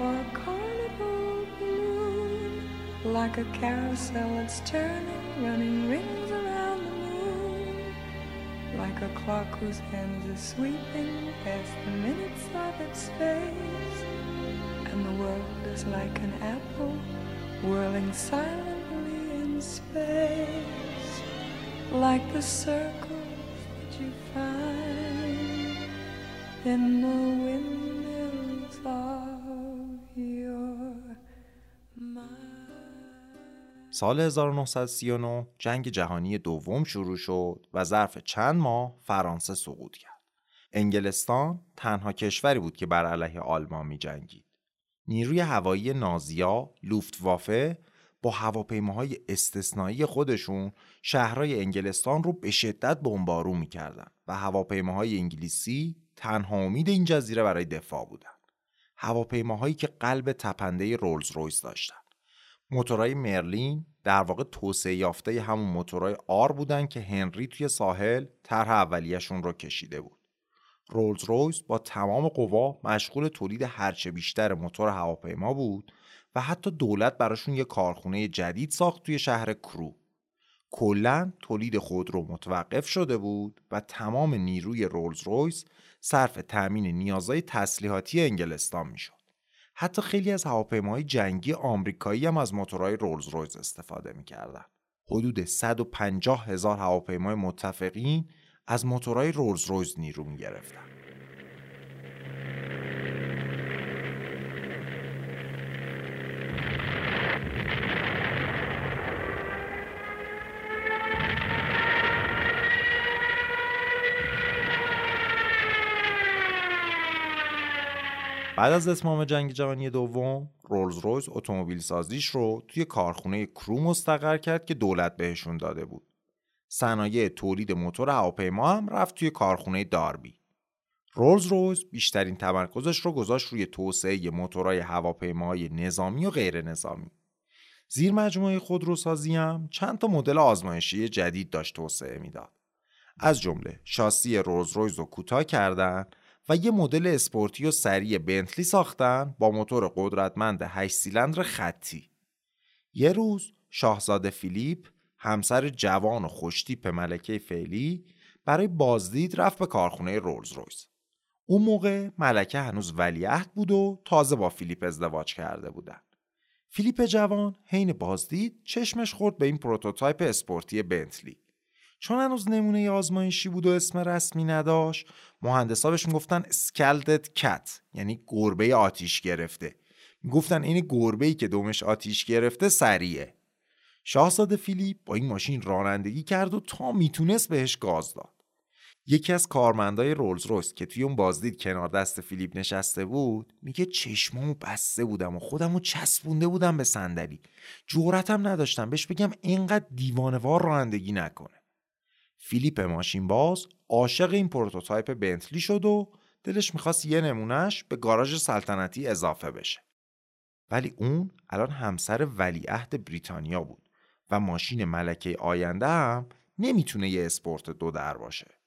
or a carnival balloon, like a carousel that's turning, running rings around the moon, like a clock whose hands are sweeping past the minutes of its face, and the world is like an apple whirling silently in space, like the circles that you find سال 1939 جنگ جهانی دوم شروع شد و ظرف چند ماه فرانسه سقوط کرد. انگلستان تنها کشوری بود که بر علیه آلمان می جنگید. نیروی هوایی نازیا لوفتوافه با هواپیماهای استثنایی خودشون شهرهای انگلستان رو به شدت بمبارون می‌کردن و هواپیماهای انگلیسی تنها امید این جزیره برای دفاع بودن. هواپیماهایی که قلب تپنده رولز رویس داشتن. موتورهای مرلین در واقع توسعه یافته همون موتورهای آر بودن که هنری توی ساحل طرح اولیهشون رو کشیده بود. رولز رویس با تمام قوا مشغول تولید هرچه بیشتر موتور هواپیما بود و حتی دولت براشون یه کارخونه جدید ساخت توی شهر کرو. کلا تولید خودرو متوقف شده بود و تمام نیروی رولز رویس صرف تأمین نیازهای تسلیحاتی انگلستان می‌شد. حتی خیلی از هواپیماهای جنگی آمریکایی هم از موتورهای رولز رویس استفاده می‌کردن. حدود 150 هزار هواپیمای متفقین از موتورهای رولز رویز نیرو می بعد از اتمام جنگ جهانی دوم رولز رویز اتومبیل سازیش رو توی کارخونه کرو مستقر کرد که دولت بهشون داده بود صنایع تولید موتور هواپیما هم رفت توی کارخونه داربی. رولز رویز بیشترین تمرکزش رو گذاشت روی توسعه موتورهای هواپیماهای نظامی و غیر نظامی. زیر مجموعه خودروسازی هم چند تا مدل آزمایشی جدید داشت توسعه می‌داد. از جمله شاسی رولز رویز رو کوتاه کردن و یه مدل اسپورتی و سریع بنتلی ساختن با موتور قدرتمند 8 سیلندر خطی. یه روز شاهزاده فیلیپ همسر جوان و خوشتیپ ملکه فعلی برای بازدید رفت به کارخونه رولز رویس. اون موقع ملکه هنوز ولیعهد بود و تازه با فیلیپ ازدواج کرده بودن. فیلیپ جوان حین بازدید چشمش خورد به این prototype اسپورتی بنتلی. چون هنوز نمونه آزمایشی بود و اسم رسمی نداشت مهندسا بهش می‌گفتن scalded cat یعنی گربه آتیش گرفته. می‌گفتن این گربه ای که دمش آتیش گرفته سریعه. شاهزاده فیلیپ با این ماشین رانندگی کرد و تا می‌تونست بهش گاز داد. یکی از کارمندای رولز رویس که توی اون بازدید کنار دست فیلیپ نشسته بود میگه چشمامو بسته بودم و خودمو چسبونده بودم به صندلی. جرئتم نداشتم بهش بگم اینقدر دیوانوار رانندگی نکنه. فیلیپ ماشین باز عاشق این prototype بنتلی شد و دلش می‌خواست یه نمونهش به گاراژ سلطنتی اضافه بشه ولی اون الان همسر ولیعهد بریتانیا بود و ماشین ملکه آینده هم نمی‌تونه یه اسپورت دو در باشه.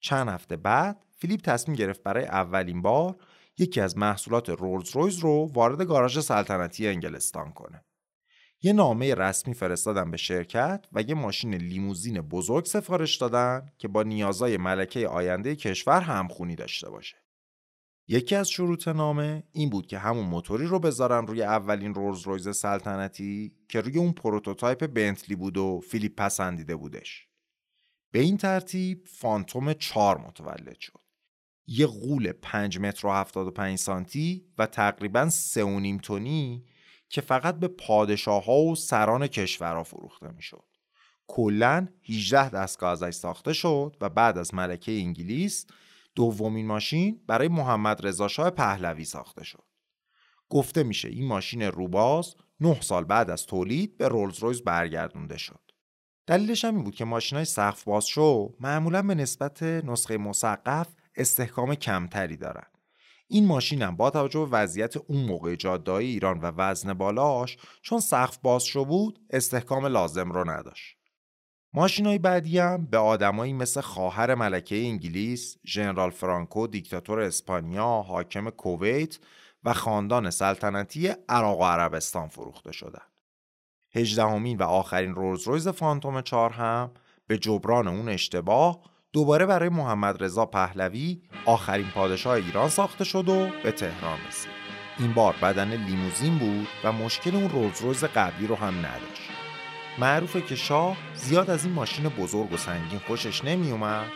چند هفته بعد فیلیپ تصمیم گرفت برای اولین بار یکی از محصولات رولز رویز رو وارد گاراژ سلطنتی انگلستان کنه. یه نامه رسمی فرستادن به شرکت و یه ماشین لیموزین بزرگ سفارش دادن که با نیازهای ملکه آینده کشور همخونی داشته باشه. یکی از شروط نامه این بود که همون موتوری رو بذارن روی اولین رولز رویز سلطنتی که روی اون prototype بنتلی بود و فیلیپ پسندیده بودش. به این ترتیب فانتوم 4 متولد شد. یه غول 5 متر و 75 سانتی و تقریبا 3.5 تونی که فقط به پادشاه ها و سران کشورها فروخته می‌شد. کلا 18 دستگاه ازش ساخته شد و بعد از ملکه انگلیس دومین ماشین برای محمد رضا شاه پهلوی ساخته شد. گفته میشه این ماشین روباز 9 سال بعد از تولید به رولز رویز برگردونده شد. دلیلش هم این بود که ماشین های سقف باز شو معمولا به نسبت نسخه مسقف استحکام کمتری دارن. این ماشین هم با توجه به وضعیت اون موقع جاده‌های ایران و وزن بالاش چون سقف باز شو بود استحکام لازم رو نداشت. ماشین های بعدی هم به آدمایی مثل خواهر ملکه انگلیس، ژنرال فرانکو دیکتاتور اسپانیا، حاکم کویت و خاندان سلطنتی عراق و عربستان فروخته شدند. هجدهمین و آخرین رولز رویز فانتوم 4 هم به جبران اون اشتباه دوباره برای محمد رضا پهلوی آخرین پادشاه ایران ساخته شد و به تهران رسید. این بار بدن لیموزین بود و مشکل اون رولز رویز قبلی رو هم نداشت. معروفه که شاه زیاد از این ماشین بزرگ و سنگین خوشش نمی اومد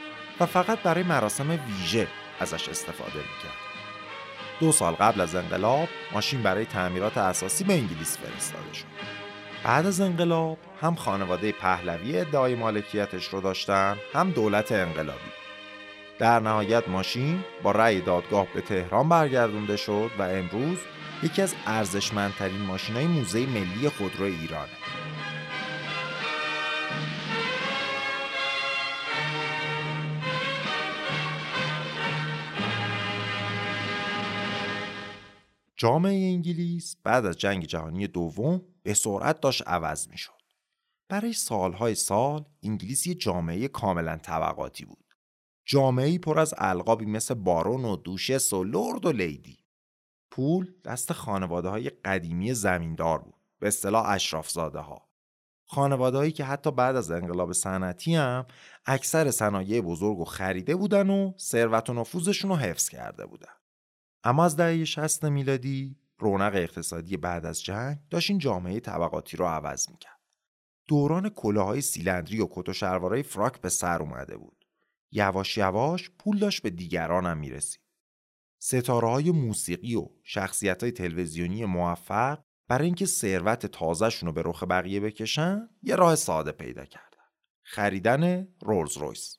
و فقط برای مراسم ویژه ازش استفاده می‌کرد. دو سال قبل از انقلاب ماشین برای تعمیرات اساسی به انگلیس فرستاده شد. بعد از انقلاب هم خانواده پهلوی ادعای مالکیتش رو داشتن هم دولت انقلابی. در نهایت ماشین با رأی دادگاه به تهران برگردونده شد و امروز یکی از ارزشمندترین ماشین های موزه ملی خودرو ایرانه. جامعه انگلیس بعد از جنگ جهانی دوم به سرعت داشت عوض می شد. برای سالهای سال انگلیس یه جامعه کاملا طبقاتی بود. جامعه پر از القابی مثل بارون و دوشس و لرد و لیدی. پول دست خانواده های قدیمی زمیندار بود. به اصطلاح اشراف زاده ها. خانواده هایی که حتی بعد از انقلاب صنعتی هم اکثر صنایع بزرگ و خریده بودن و ثروت و نفوذشون رو حفظ کرده بودن. اما از دهه 60 میلادی رونق اقتصادی بعد از جنگ داشت این جامعه طبقاتی رو عوض می‌کرد. دوران کلاهای سیلندری و کت و شلوارای فراک به سر اومده بود. یواش یواش پول داشت به دیگران هم می‌رسید. ستاره موسیقی و شخصیت های تلویزیونی موفق برای اینکه ثروت تازهشون رو به رخ بقیه بکشن یه راه ساده پیدا کردن. خریدن رولز رویس.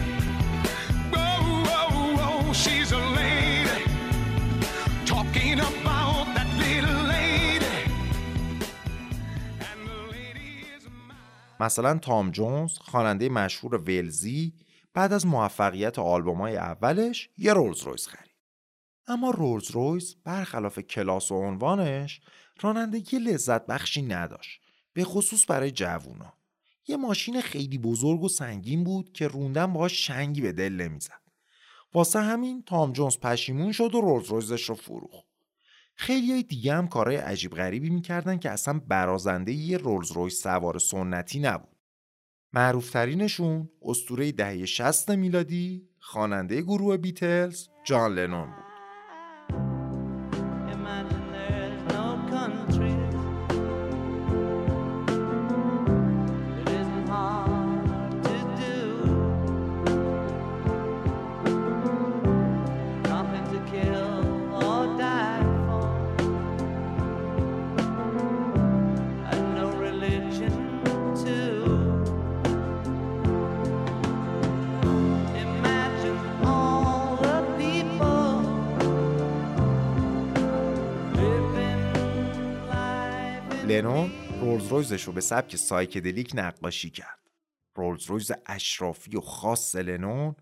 مثلا تام جونز خواننده مشهور ولزی بعد از موفقیت آلبومای اولش یه رولز رویس خرید. اما رولز رویس برخلاف کلاس و عنوانش رانندگی لذت بخشی نداشت به خصوص برای جوونا. یه ماشین خیلی بزرگ و سنگین بود که روندن باهاش شنگی به دل نمی‌زد. واسه همین تام جونز پشیمون شد و رولز رویزش رو فروخت. خیلی های دیگه هم کارهای عجیب غریبی می‌کردن که اصلا برازنده یه رولز رویس سوار سنتی نبود. معروفترینشون استوره دهه 60 میلادی خواننده گروه بیتلز جان لنون بود. لنون رولز رویزش رو به سبک psychedelic نقاشی کرد. رولز رویز اشرافی و خاص لنون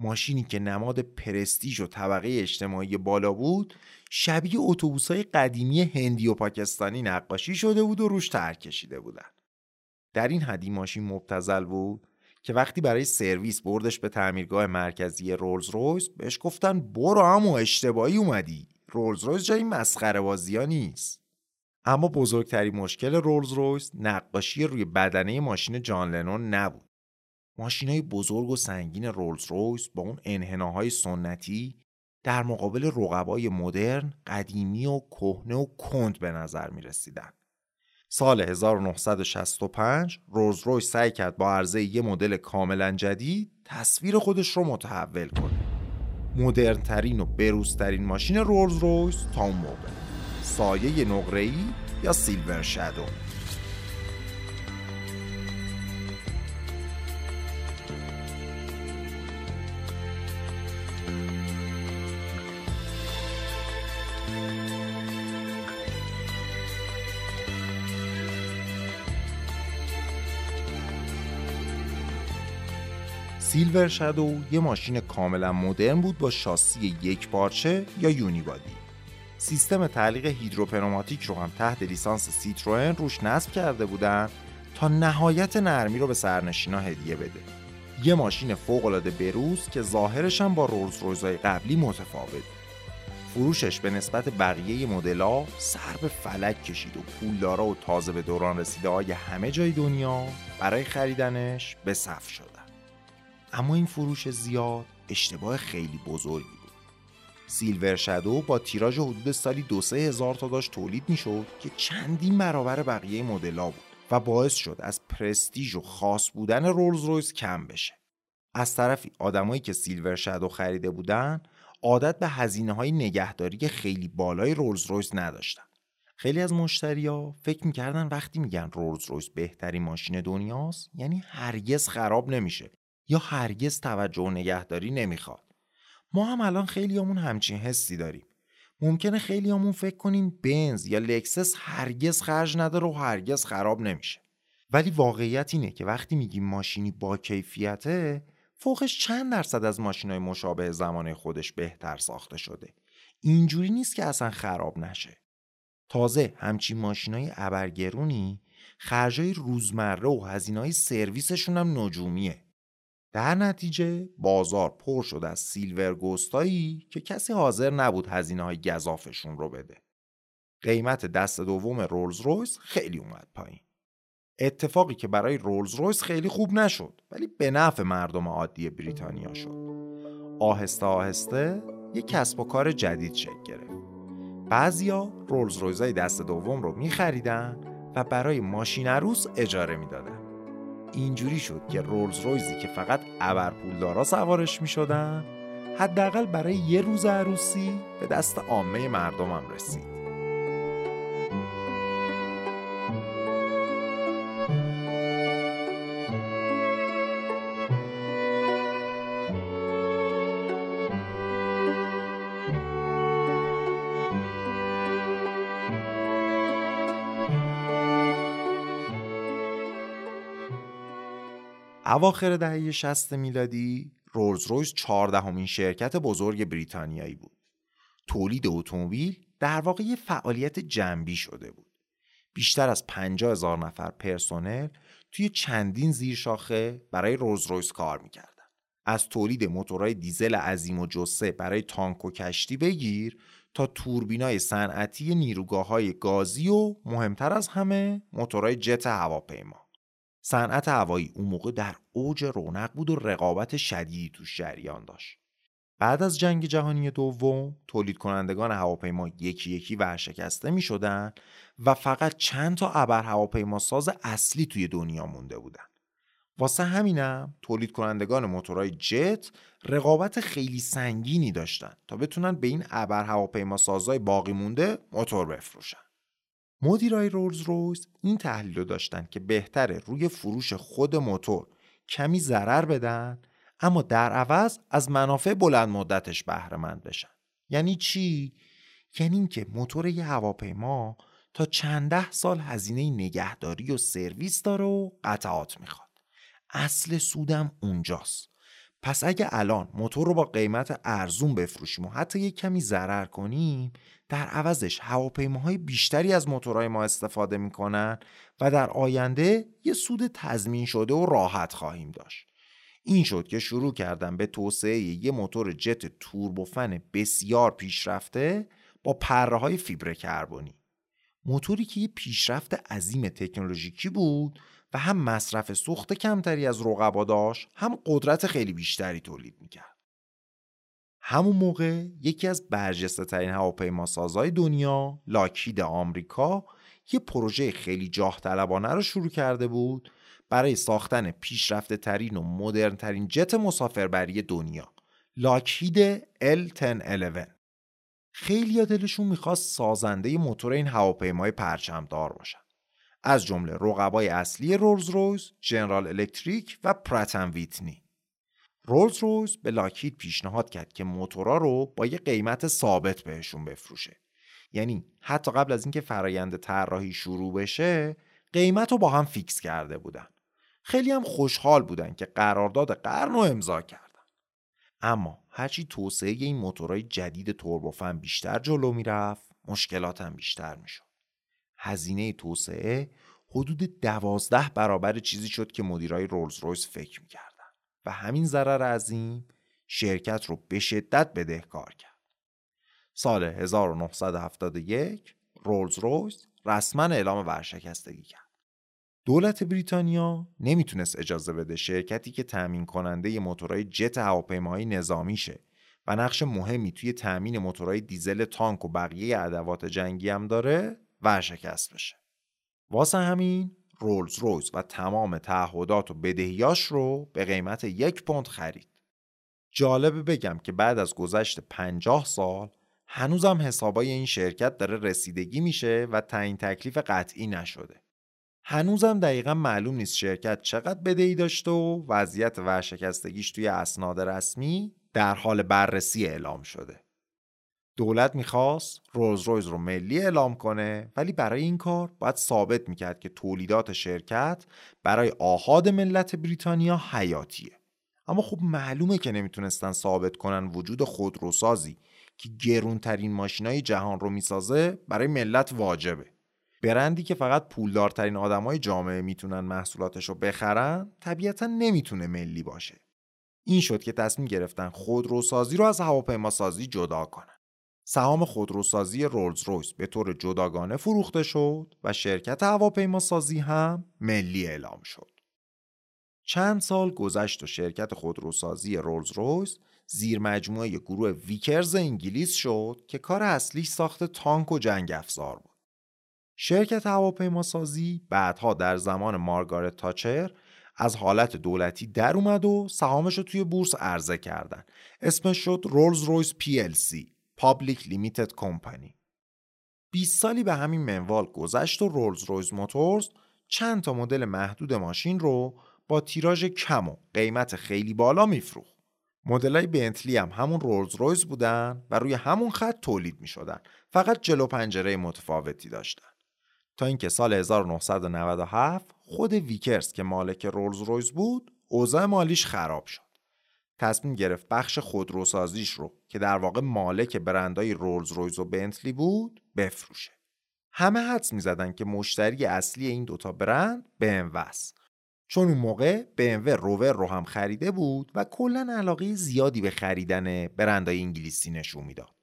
ماشینی که نماد پرستیژ و طبقه اجتماعی بالا بود شبیه های قدیمی هندی و پاکستانی نقاشی شده بود و روش ترک کشیده بودن. در این حدی ماشین مبتذل بود که وقتی برای سرویس بردش به تعمیرگاه مرکزی رولز رویز بهش گفتن برو عمو اشتباهی اومدی رولز رویز جای مسخره بازی ها نیست اما بزرگترین مشکل رولز رویس نقاشی روی بدنه ماشین جان لنون نبود ماشین های بزرگ و سنگین رولز رویس با اون انحناهای سنتی در مقابل رقبای مدرن، قدیمی و کهنه و کند به نظر می رسیدن. سال 1965 رولز رویس سعی کرد با عرضه یه مدل کاملا جدید تصویر خودش رو متحول کنه. مدرنترین و بروزترین ماشین رولز رویس تا اون موقع. سایه نقره‌ای یا سیلور شادو. سیلور شادو یه ماشین کاملا مدرن بود با شاسی یک پارچه یا یونیبادی. سیستم تعلیق هیدروپنوماتیک رو هم تحت لیسانس سیتروئن روش نصب کرده بودن تا نهایت نرمی رو به سرنشینا هدیه بده. یه ماشین فوق‌العاده بروز که ظاهرش هم با رولز رویزای قبلی متفاوت. فروشش به نسبت بقیه مدل‌ها سر به فلک کشید و پولدارا و تازه به دوران رسیده های همه جای دنیا برای خریدنش به صف شد. اما این فروش زیاد اشتباه خیلی بزرگی سیلور شادو با تیراژ حدود سالی دو سه هزار تا داشت تولید می‌شد که چندین برابر بقیه مدل‌ها بود و باعث شد از پرستیژ و خاص بودن رولز رویس کم بشه. از طرفی آدمایی که سیلور شادو خریده بودن عادت به هزینه های نگهداری خیلی بالای رولز رویس نداشتن. خیلی از مشتریا فکر می‌کردن وقتی میگن رولز رویس بهترین ماشین دنیاست یعنی هرگز خراب نمیشه یا هرگز توجه و نگهداری نمی‌خواد. ما هم الان خیلیامون همچین حسی داریم. ممکنه خیلیامون فکر کنیم بنز یا لکسس هرگز خرج نداره و هرگز خراب نمیشه. ولی واقعیت اینه که وقتی میگیم ماشینی با کیفیته فوقش چند درصد از ماشین های مشابه زمانه خودش بهتر ساخته شده. اینجوری نیست که اصلا خراب نشه. تازه همچین ماشین های ابرگرونی خرجای روزمره و هزینه های سرویسشون هم نجومیه. در نتیجه بازار پر شد از سیلور گوستایی که کسی حاضر نبود هزینه های گذافشون رو بده. قیمت دست دوم رولز رویس خیلی اومد پایین. اتفاقی که برای رولز رویس خیلی خوب نشد ولی به نفع مردم عادی بریتانیا شد. آهسته آهسته یک کسب و کار جدید شکل گرفت. بعضیا رولز رویزای دست دوم رو میخریدن و برای ماشین عروس اجاره می‌دادن. اینجوری شد که رولز رویزی که فقط ابر پولدارا سوارش می شدن حداقل برای یه روز عروسی به دست عامه مردمم رسید. اواخر دهه 60 میلادی رولز رویس چهاردهمین شرکت بزرگ بریتانیایی بود. تولید اتومبیل در واقع یه فعالیت جنبی شده بود. بیشتر از 50 هزار نفر پرسنل توی چندین زیرشاخه برای رولز رویس کار می‌کردن. از تولید موتورهای دیزل عظیم و جسه برای تانک و کشتی بگیر تا توربینای صنعتی نیروگاه های گازی و مهمتر از همه موتورهای جت هواپیما. صنعت هوایی اون موقع در اوج رونق بود و رقابت شدیدی توش جریان داشت. بعد از جنگ جهانی دوم تولید کنندگان هواپیما یکی یکی ورشکسته می شدن و فقط چند تا ابر هواپیما ساز اصلی توی دنیا مونده بودن. واسه همینم تولید کنندگان موتورهای جت رقابت خیلی سنگینی داشتن تا بتونن به این ابر هواپیما سازای باقی مونده موتور بفروشن. مدیرای رولز رویس این تحلیل رو داشتن که بهتره روی فروش خود موتور کمی ضرر بدن اما در عوض از منافع بلند مدتش بهره مند بشن. یعنی چی؟ یعنی اینکه موتور یه هواپیما تا چند ده سال هزینه نگهداری و سرویس داره و قطعات می‌خواد. اصل سودم اونجاست. پس اگه الان موتور رو با قیمت ارزون بفروشیم و حتی یک کمی ضرر کنیم در عوضش هواپیماهای بیشتری از موتورهای ما استفاده می‌کنن و در آینده یه سود تضمین شده و راحت خواهیم داشت. این شد که شروع کردم به توسعه یه موتور جت توربوفن بسیار پیشرفته با پره های فیبر کربنی. موتوری که یه پیشرفت عظیم تکنولوژیکی بود و هم مصرف سوخت کمتری از رقبا داشت هم قدرت خیلی بیشتری تولید می‌کرد. همون موقع یکی از برجسته ترین هواپیماسازهای دنیا لاکید آمریکا یه پروژه خیلی جاه طلبانه رو شروع کرده بود برای ساختن پیشرفته ترین و مدرن ترین جت مسافربری دنیا لاکهید L1011. خیلی دلشون می‌خواست سازنده موتور این هواپیمای پرچمدار باشن. از جمله رقبای اصلی رولز رویز، جنرال الکتریک و پراتن ویتنی رولز رویز به لاکید پیشنهاد کرد که موتورا رو با یه قیمت ثابت بهشون بفروشه. یعنی حتی قبل از اینکه فرایند طراحی شروع بشه قیمت رو با هم فیکس کرده بودن. خیلی هم خوشحال بودن که قرارداد قرن رو امضا کردن. اما هرچی توسعه این موتورهای جدید توربوفن بیشتر جلو می‌رفت مشکلات هم بیشتر می‌شد. هزینه توسعه حدود دوازده برابر چیزی شد که مدیرای رولز رویس فکر می‌کردن و همین ضرر عظیم شرکت رو به شدت بدهکار کرد سال 1971 رولز رویس رسما اعلام ورشکستگی کرد دولت بریتانیا نمی‌تونست اجازه بده شرکتی که تأمین کننده موتورهای جت هواپیماهای نظامی شه و نقش مهمی توی تأمین موتورهای دیزل تانک و بقیه ادوات جنگی هم داره ورشکست بشه. واسه همین رولز رویز و تمام تعهدات و بدهیاش رو به قیمت یک پوند خرید. جالبه بگم که بعد از گذشت 50 سال هنوزم حسابای این شرکت داره رسیدگی میشه و تعیین تکلیف قطعی نشده. هنوزم دقیقا معلوم نیست شرکت چقدر بدهی داشته و وضعیت ورشکستگیش توی اسناد رسمی در حال بررسی اعلام شده. دولت می‌خواست رولز رویز رو ملی اعلام کنه ولی برای این کار باید ثابت می‌کرد که تولیدات شرکت برای آهاد ملت بریتانیا حیاتیه. اما خب معلومه که نمی‌تونستن ثابت کنن وجود خودروسازی که گرونترین ماشینای جهان رو می‌سازه برای ملت واجبه. برندی که فقط پولدارترین آدمای جامعه می‌تونن محصولاتش رو بخرن طبیعتا نمی‌تونه ملی باشه این شد که تصمیم گرفتن خودروسازی رو از هواپیماسازی جدا کنن سهام خودروسازی رولز رویس به طور جداگانه فروخته شد و شرکت هواپیماسازی هم ملی اعلام شد. چند سال گذشت و شرکت خودروسازی رولز رویس زیر مجموعه گروه ویکرز انگلیس شد که کار اصلی ساخت تانک و جنگ افزار بود. شرکت هواپیماسازی بعدها در زمان مارگارت تاچر از حالت دولتی در اومد و سهامش رو توی بورس عرضه کردن. اسمش شد رولز رویس PLC. Public Limited Company 20 سالی به همین منوال گذشت و رولز رویز موتورز چند تا مدل محدود ماشین رو با تیراژ کم و قیمت خیلی بالا میفروخت. مدلای بنتلی هم همون رولز رویز بودن و روی همون خط تولید می شدن. فقط جلو پنجره متفاوتی داشتن. تا اینکه سال 1997 خود ویکرز که مالک رولز رویز بود اوضاع مالیش خراب شد تصمیم گرفت بخش خودروسازیش رو که در واقع مالک برندهای رولز رویز و بنتلی بود بفروشه. همه حدس می‌زدن که مشتری اصلی این دوتا برند BMW است چون اون موقع BMW روور رو هم خریده بود و کلا علاقه زیادی به خریدن برندهای انگلیسی نشون می‌داد.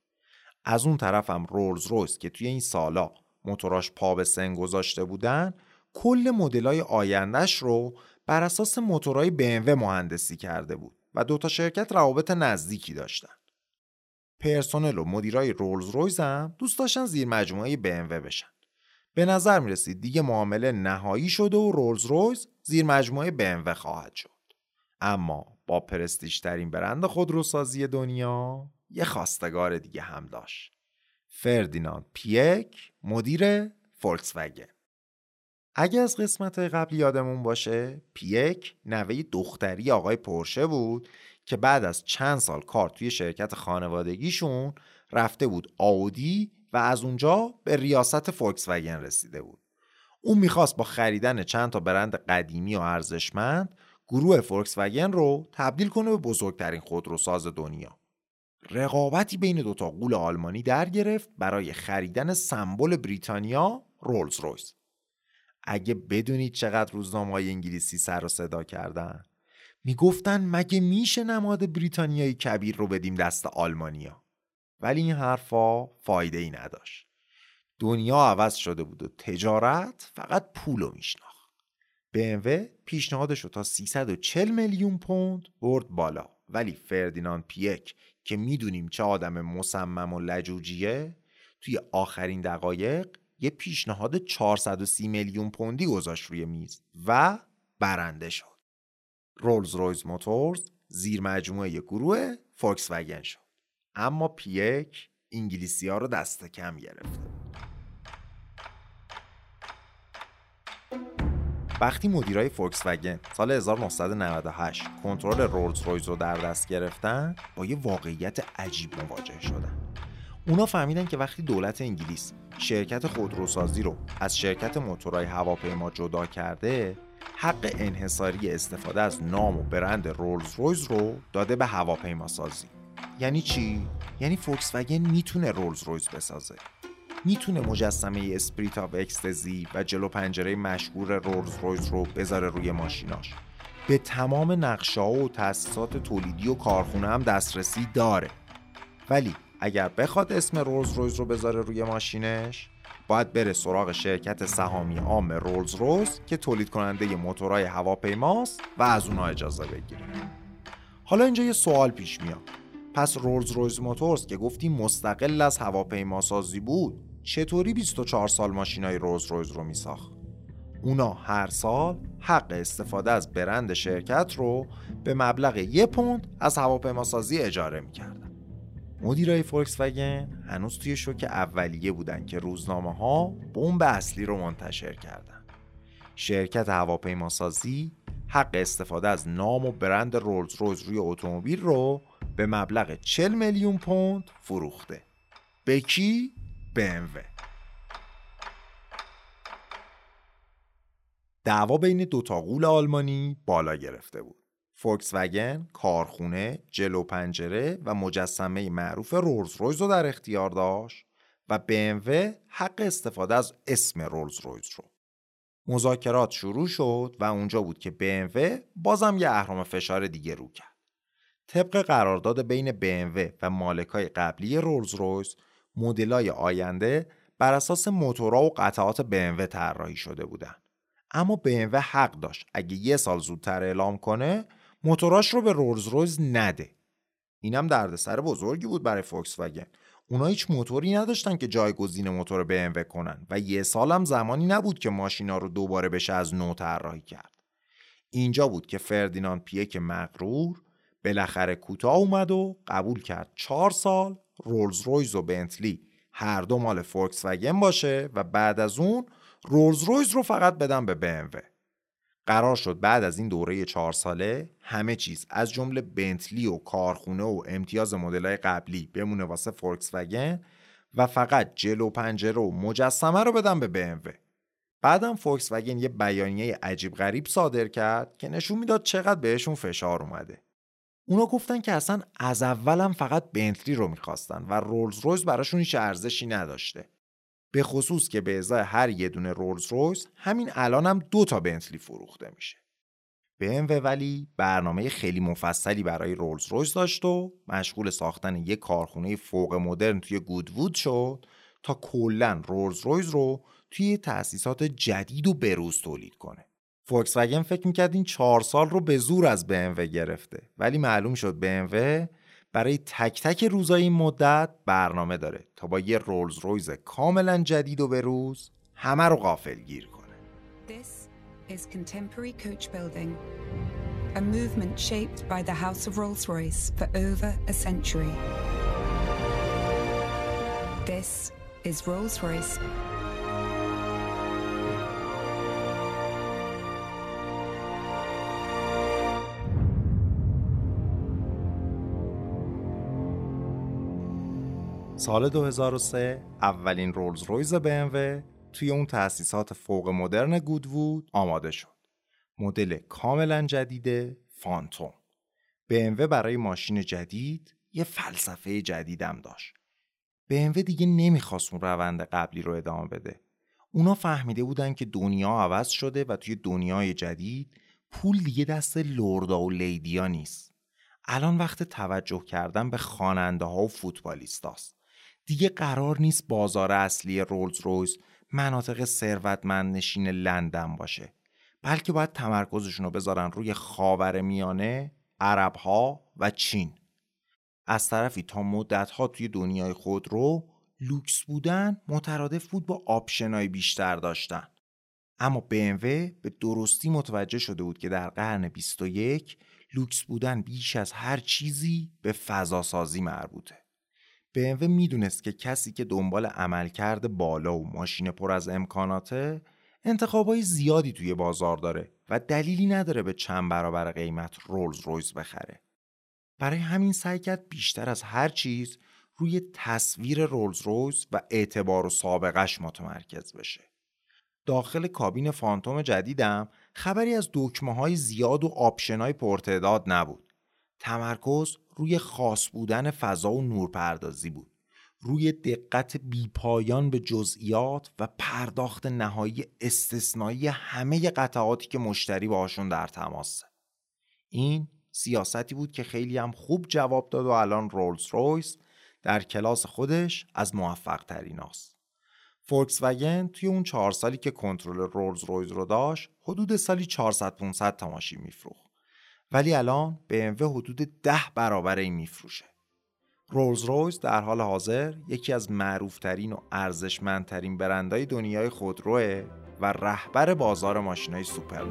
از اون طرف هم رولز رویز که توی این سالا موتوراش پا به سن گذاشته بودن کل مدلای آیندهش رو بر اساس موتورهای BMW مهندسی کرده بود. و دوتا شرکت روابط نزدیکی داشتن. پرسنل و مدیرای رولز رویز هم دوست داشتن زیر مجموعه BMW بشن. به نظر می رسید دیگه معامله نهایی شده و رولز رویز زیر مجموعه BMW خواهد شد. اما با پرستیش ترین برند خودروسازی دنیا یه خواستگار دیگه هم داشت. فردیناند پیک مدیر فولکس وگن اگه از قسمت قبل یادمون باشه پیک نوه دختری آقای پرشه بود که بعد از چند سال کار توی شرکت خانوادگیشون رفته بود آودی و از اونجا به ریاست فولکس وگن رسیده بود. اون می‌خواست با خریدن چند تا برند قدیمی و ارزشمند گروه فولکس وگن رو تبدیل کنه به بزرگترین خودروساز دنیا. رقابتی بین دوتا قول آلمانی در گرفت برای خریدن سمبل بریتانیا رولز رویس. اگه بدونید چقدر روزنامه های انگلیسی سر و صدا کردن. می‌گفتن مگه میشه نماد بریتانیایی کبیر رو بدیم دست آلمانیا؟ ولی این حرفا فایده ای نداشت. دنیا عوض شده بود و تجارت فقط پول رو میشناخت. BMW پیشنهادش رو تا 340 میلیون پوند برد بالا. ولی فردیناند پیک که می‌دونیم چه آدم مصمم و لجوجیه توی آخرین دقایق یه پیشنهاد 430 میلیون پوندی گذاشت روی میز و برنده شد. رولز رویز موتورز زیر مجموعه گروه فوکس وگن شد. اما پیک انگلیسی ها رو دست کم گرفته وقتی مدیرای فوکس وگن سال 1998 کنترل رولز رویز رو در دست گرفتن با یه واقعیت عجیب مواجه شدن اونا فهمیدن که وقتی دولت انگلیس شرکت خودروسازی رو از شرکت موتورهای هواپیما جدا کرده حق انحصاری استفاده از نام و برند رولز رویز رو داده به هواپیما سازی یعنی چی؟ یعنی فوکس وگن می‌تونه رولز رویز بسازه. می‌تونه مجسمه Spirit of Ecstasy و جلو پنجره مشهور رولز رویز رو بذاره روی ماشیناش. به تمام نقشه و تأسیسات تولیدی و کارخونه هم دسترسی داره. ولی اگر بخواد اسم رولز رویز رو بذاره روی ماشینش باید بره سراغ شرکت سهامی عام رولز رویز که تولید کننده موتورهای هواپیماست و از اونها اجازه بگیره. حالا اینجا یه سوال پیش میاد. پس رولز رویز موتورز که گفتیم مستقل از هواپیما سازی بود چطوری 24 سال ماشینای رولز رویز رو میساخت؟ اونا هر سال حق استفاده از برند شرکت رو به مبلغ یه پوند از هواپیما سازی اجاره می‌کردن. مدیرای فولکس وگن هنوز توی شوک اولیه بودن که روزنامه ها بمب اصلی رو منتشر کردن. شرکت هواپیما سازی حق استفاده از نام و برند رولز رویز روی اتومبیل رو به مبلغ 40 میلیون پوند فروخته. به کی؟ BMW دعوا بین دو تا قول آلمانی بالا گرفته بود. فوکس وگن، کارخونه، جلو پنجره و مجسمه معروف رولز رویز رو در اختیار داشت و BMW حق استفاده از اسم رولز رویز رو. مذاکرات شروع شد و اونجا بود که BMW بازم یه اهرام فشار دیگه رو کرد. طبق قرارداد بین BMW و مالکای قبلی رولز رویز مدلای آینده بر اساس موتورها و قطعات BMW طراحی شده بودند. اما BMW حق داشت اگه یه سال زودتر اعلام کنه موتوراش رو به رولز رویز نده. اینم دردسر بزرگی بود برای فوکس وگن اونا هیچ موتوری نداشتن که جایگزین موتور BMW کنن و یه سال هم زمانی نبود که ماشینا رو دوباره بشه از نو طراحی کرد. اینجا بود که فردیناند پیک مغرور بالاخره کوتاه اومد و قبول کرد چهار سال رولز رویز و بنتلی هر دو مال فوکس وگن باشه و بعد از اون رولز رویز رو فقط بدن به BMW قرار شد بعد از این دوره چهار ساله همه چیز از جمله بنتلی و کارخونه و امتیاز مدلای قبلی بمونه واسه فولکس وگن و فقط جلو پنجره و مجسمه رو بدن به BMW بعدم فولکس وگن یه بیانیه عجیب غریب صادر کرد که نشون می‌داد چقدر بهشون فشار اومده. اونا گفتن که اصلا از اولم فقط بنتلی رو می‌خواستن و رولز رویز براشون هیچ ارزشی نداشته. به خصوص که به ازای هر یه دونه رولز رویز همین الان هم دو تا بنتلی فروخته میشه BMW ولی برنامه خیلی مفصلی برای رولز رویز داشت و مشغول ساختن یک کارخونه فوق مدرن توی گودوود شد تا کلا رولز رویز رو توی تأسیسات جدید و بروز تولید کنه. وگن فکر می‌کرد این چهار سال رو به زور از BMW گرفته ولی معلوم شد BMW برای تک تک روزای این مدت برنامه داره تا با یه رولز رویز کاملا جدید و به روز همه رو غافل گیر کنه This is contemporary coach building, a movement shaped by the House of Rolls-Royce for over a century. This is Rolls-Royce. سال 2003 اولین رولز رویز BMW توی اون تأسیسات فوق مدرن گودوود آماده شد. مدل کاملا جدید فانتوم. BMW برای ماشین جدید یه فلسفه جدیدم داشت. BMW دیگه نمی‌خواست اون روند قبلی رو ادامه بده. اونا فهمیده بودن که دنیا عوض شده و توی دنیای جدید پول دیگه دست لوردا و لیدیا نیست. الان وقت توجه کردن به خواننده ها و فوتبالیست هاست. دیگه قرار نیست بازار اصلی رولز رویس مناطق ثروتمند نشین لندن باشه بلکه باید تمرکزشون رو بذارن روی خاور میانه، عربها و چین. از طرفی تا مدتها توی دنیای خودرو لوکس بودن مترادف بود با آپشنای بیشتر داشتن. اما BMW به درستی متوجه شده بود که در قرن 21 لوکس بودن بیش از هر چیزی به فضاسازی مربوطه. BMW می‌دونست که کسی که دنبال عملکرد بالا و ماشین پر از امکاناته انتخابای زیادی توی بازار داره و دلیلی نداره به چند برابر قیمت رولز رویز بخره. برای همین سعی کرد بیشتر از هر چیز روی تصویر رولز رویز و اعتبار و سابقش متمرکز بشه. داخل کابین فانتوم جدیدم خبری از دکمه های زیاد و آپشن های پرتعداد نبود. تمرکز روی خاص بودن فضا و نورپردازی بود. روی دقت بیپایان به جزئیات و پرداخت نهایی استثنایی همه قطعاتی که مشتری باشون در تماسه. این سیاستی بود که خیلی هم خوب جواب داد و الان رولز رویس در کلاس خودش از موفق ترین است. فولکس وگن توی اون چهار سالی که کنترل رولز رویز رو داشت حدود سالی 400 500 تا ماشین میفروخت ولی الان BMW حدود ده برابر این میفروشه. رولز رویز در حال حاضر یکی از معروفترین و ارزشمندترین برندهای دنیای خودروه و رهبر بازار ماشینهای سوپر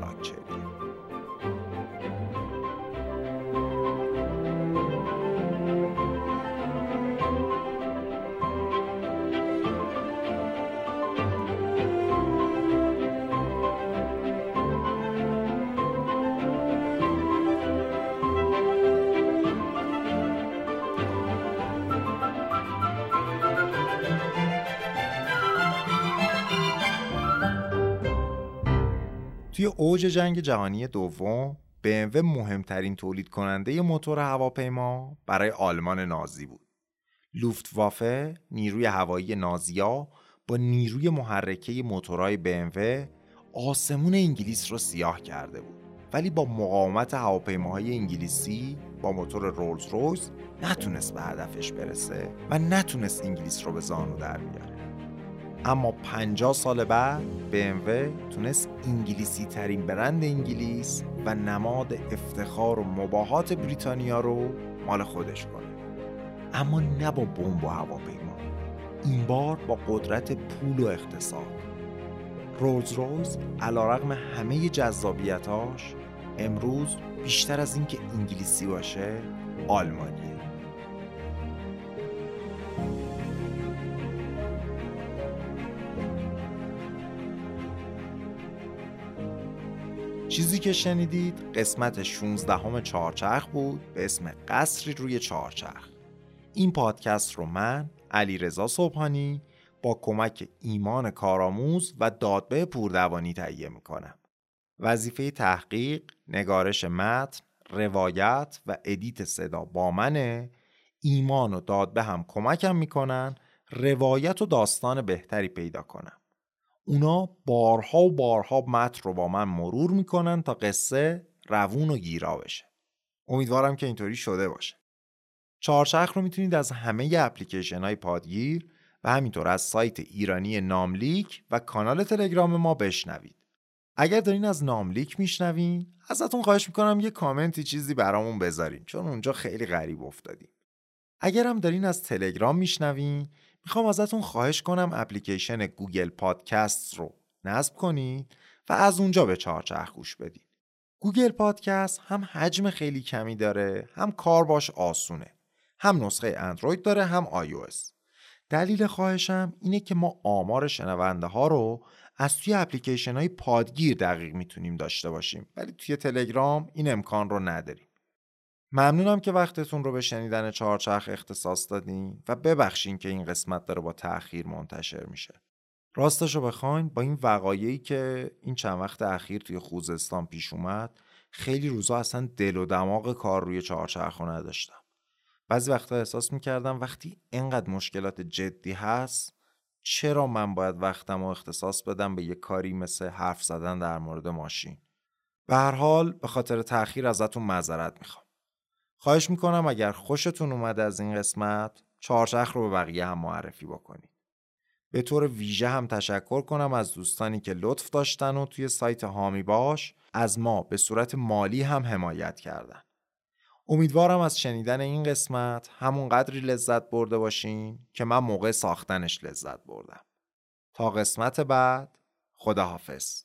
توی اوج جنگ جهانی دوم BMW مهمترین تولید کننده موتور هواپیما برای آلمان نازی بود. لوفتوافه نیروی هوایی نازیا با نیروی محرکه موتورهای BMW آسمون انگلیس رو سیاه کرده بود. ولی با مقاومت هواپیماهای انگلیسی با موتور رولز رویز نتونست به هدفش برسه و نتونست انگلیس رو به زانو در بیاره. اما 50 سال بعد BMW تونست انگلیسی ترین برند انگلیس و نماد افتخار و مباهات بریتانیا رو مال خودش کنه. اما نه با بمب و هواپیما این بار با قدرت پول و اقتصاد. رولز رویز علیرغم همه جذابیتاش امروز بیشتر از اینکه انگلیسی باشه آلمانیه. چیزی که شنیدید قسمت 16 همه چهارچرخ بود به اسم قصری روی چهارچرخ. این پادکست رو من علی رضا صبحانی با کمک ایمان کارآموز و دادبه پوردوانی تهیه می‌کنم. وظیفه تحقیق، نگارش متن، روایت و ادیت صدا با منه. ایمان و دادبه هم کمکم می‌کنن روایت و داستان بهتری پیدا کنم. اونا بارها و بارها متن رو با من مرور می‌کنن تا قصه روون و گیرا بشه. امیدوارم که اینطوری شده باشه. چهارچرخ رو می‌تونید از همه اپلیکیشن های پادگیر و همینطور از سایت ایرانی ناملیک و کانال تلگرام ما بشنوید. اگر دارین از ناملیک میشنوین ازتون خواهش می‌کنم یه کامنتی چیزی برامون بذارین چون اونجا خیلی غریب افتادیم. اگر هم دارین از تلگرام میشنوین می‌خوام ازتون خواهش کنم اپلیکیشن گوگل پادکست رو نصب کنید و از اونجا به چهارچرخ گوش بدید. گوگل پادکست هم حجم خیلی کمی داره هم کار باش آسونه. هم نسخه اندروید داره هم آی دلیل خواهشم اینه که ما آمار شنونده ها رو از توی اپلیکیشن های پادگیر دقیق می‌تونیم داشته باشیم ولی توی تلگرام این امکان رو نداریم. ممنونم که وقتتون رو به شنیدن چهارچرخ اختصاص دادین و ببخشین که این قسمت داره با تأخیر منتشر میشه. راستش رو بخواین با این وقایعی که این چند وقت اخیر توی خوزستان پیش اومد خیلی روزا اصلا دل و دماغ کار روی چهارچرخ رو نداشتم. بعضی وقتا احساس می‌کردم وقتی اینقدر مشکلات جدی هست چرا من باید وقتم رو اختصاص بدم به یه کاری مثل حرف زدن در مورد ماشین. به هر حال به خاطر تأخیر ازتون معذرت می‌خوام. خواهش می‌کنم اگر خوشتون اومده از این قسمت چهارچرخ رو به بقیه هم معرفی بکنید. به طور ویژه هم تشکر کنم از دوستانی که لطف داشتن و توی سایت هامی باش از ما به صورت مالی هم حمایت کردن. امیدوارم از شنیدن این قسمت همون قدری لذت برده باشین که من موقع ساختنش لذت بردم. تا قسمت بعد خداحافظ.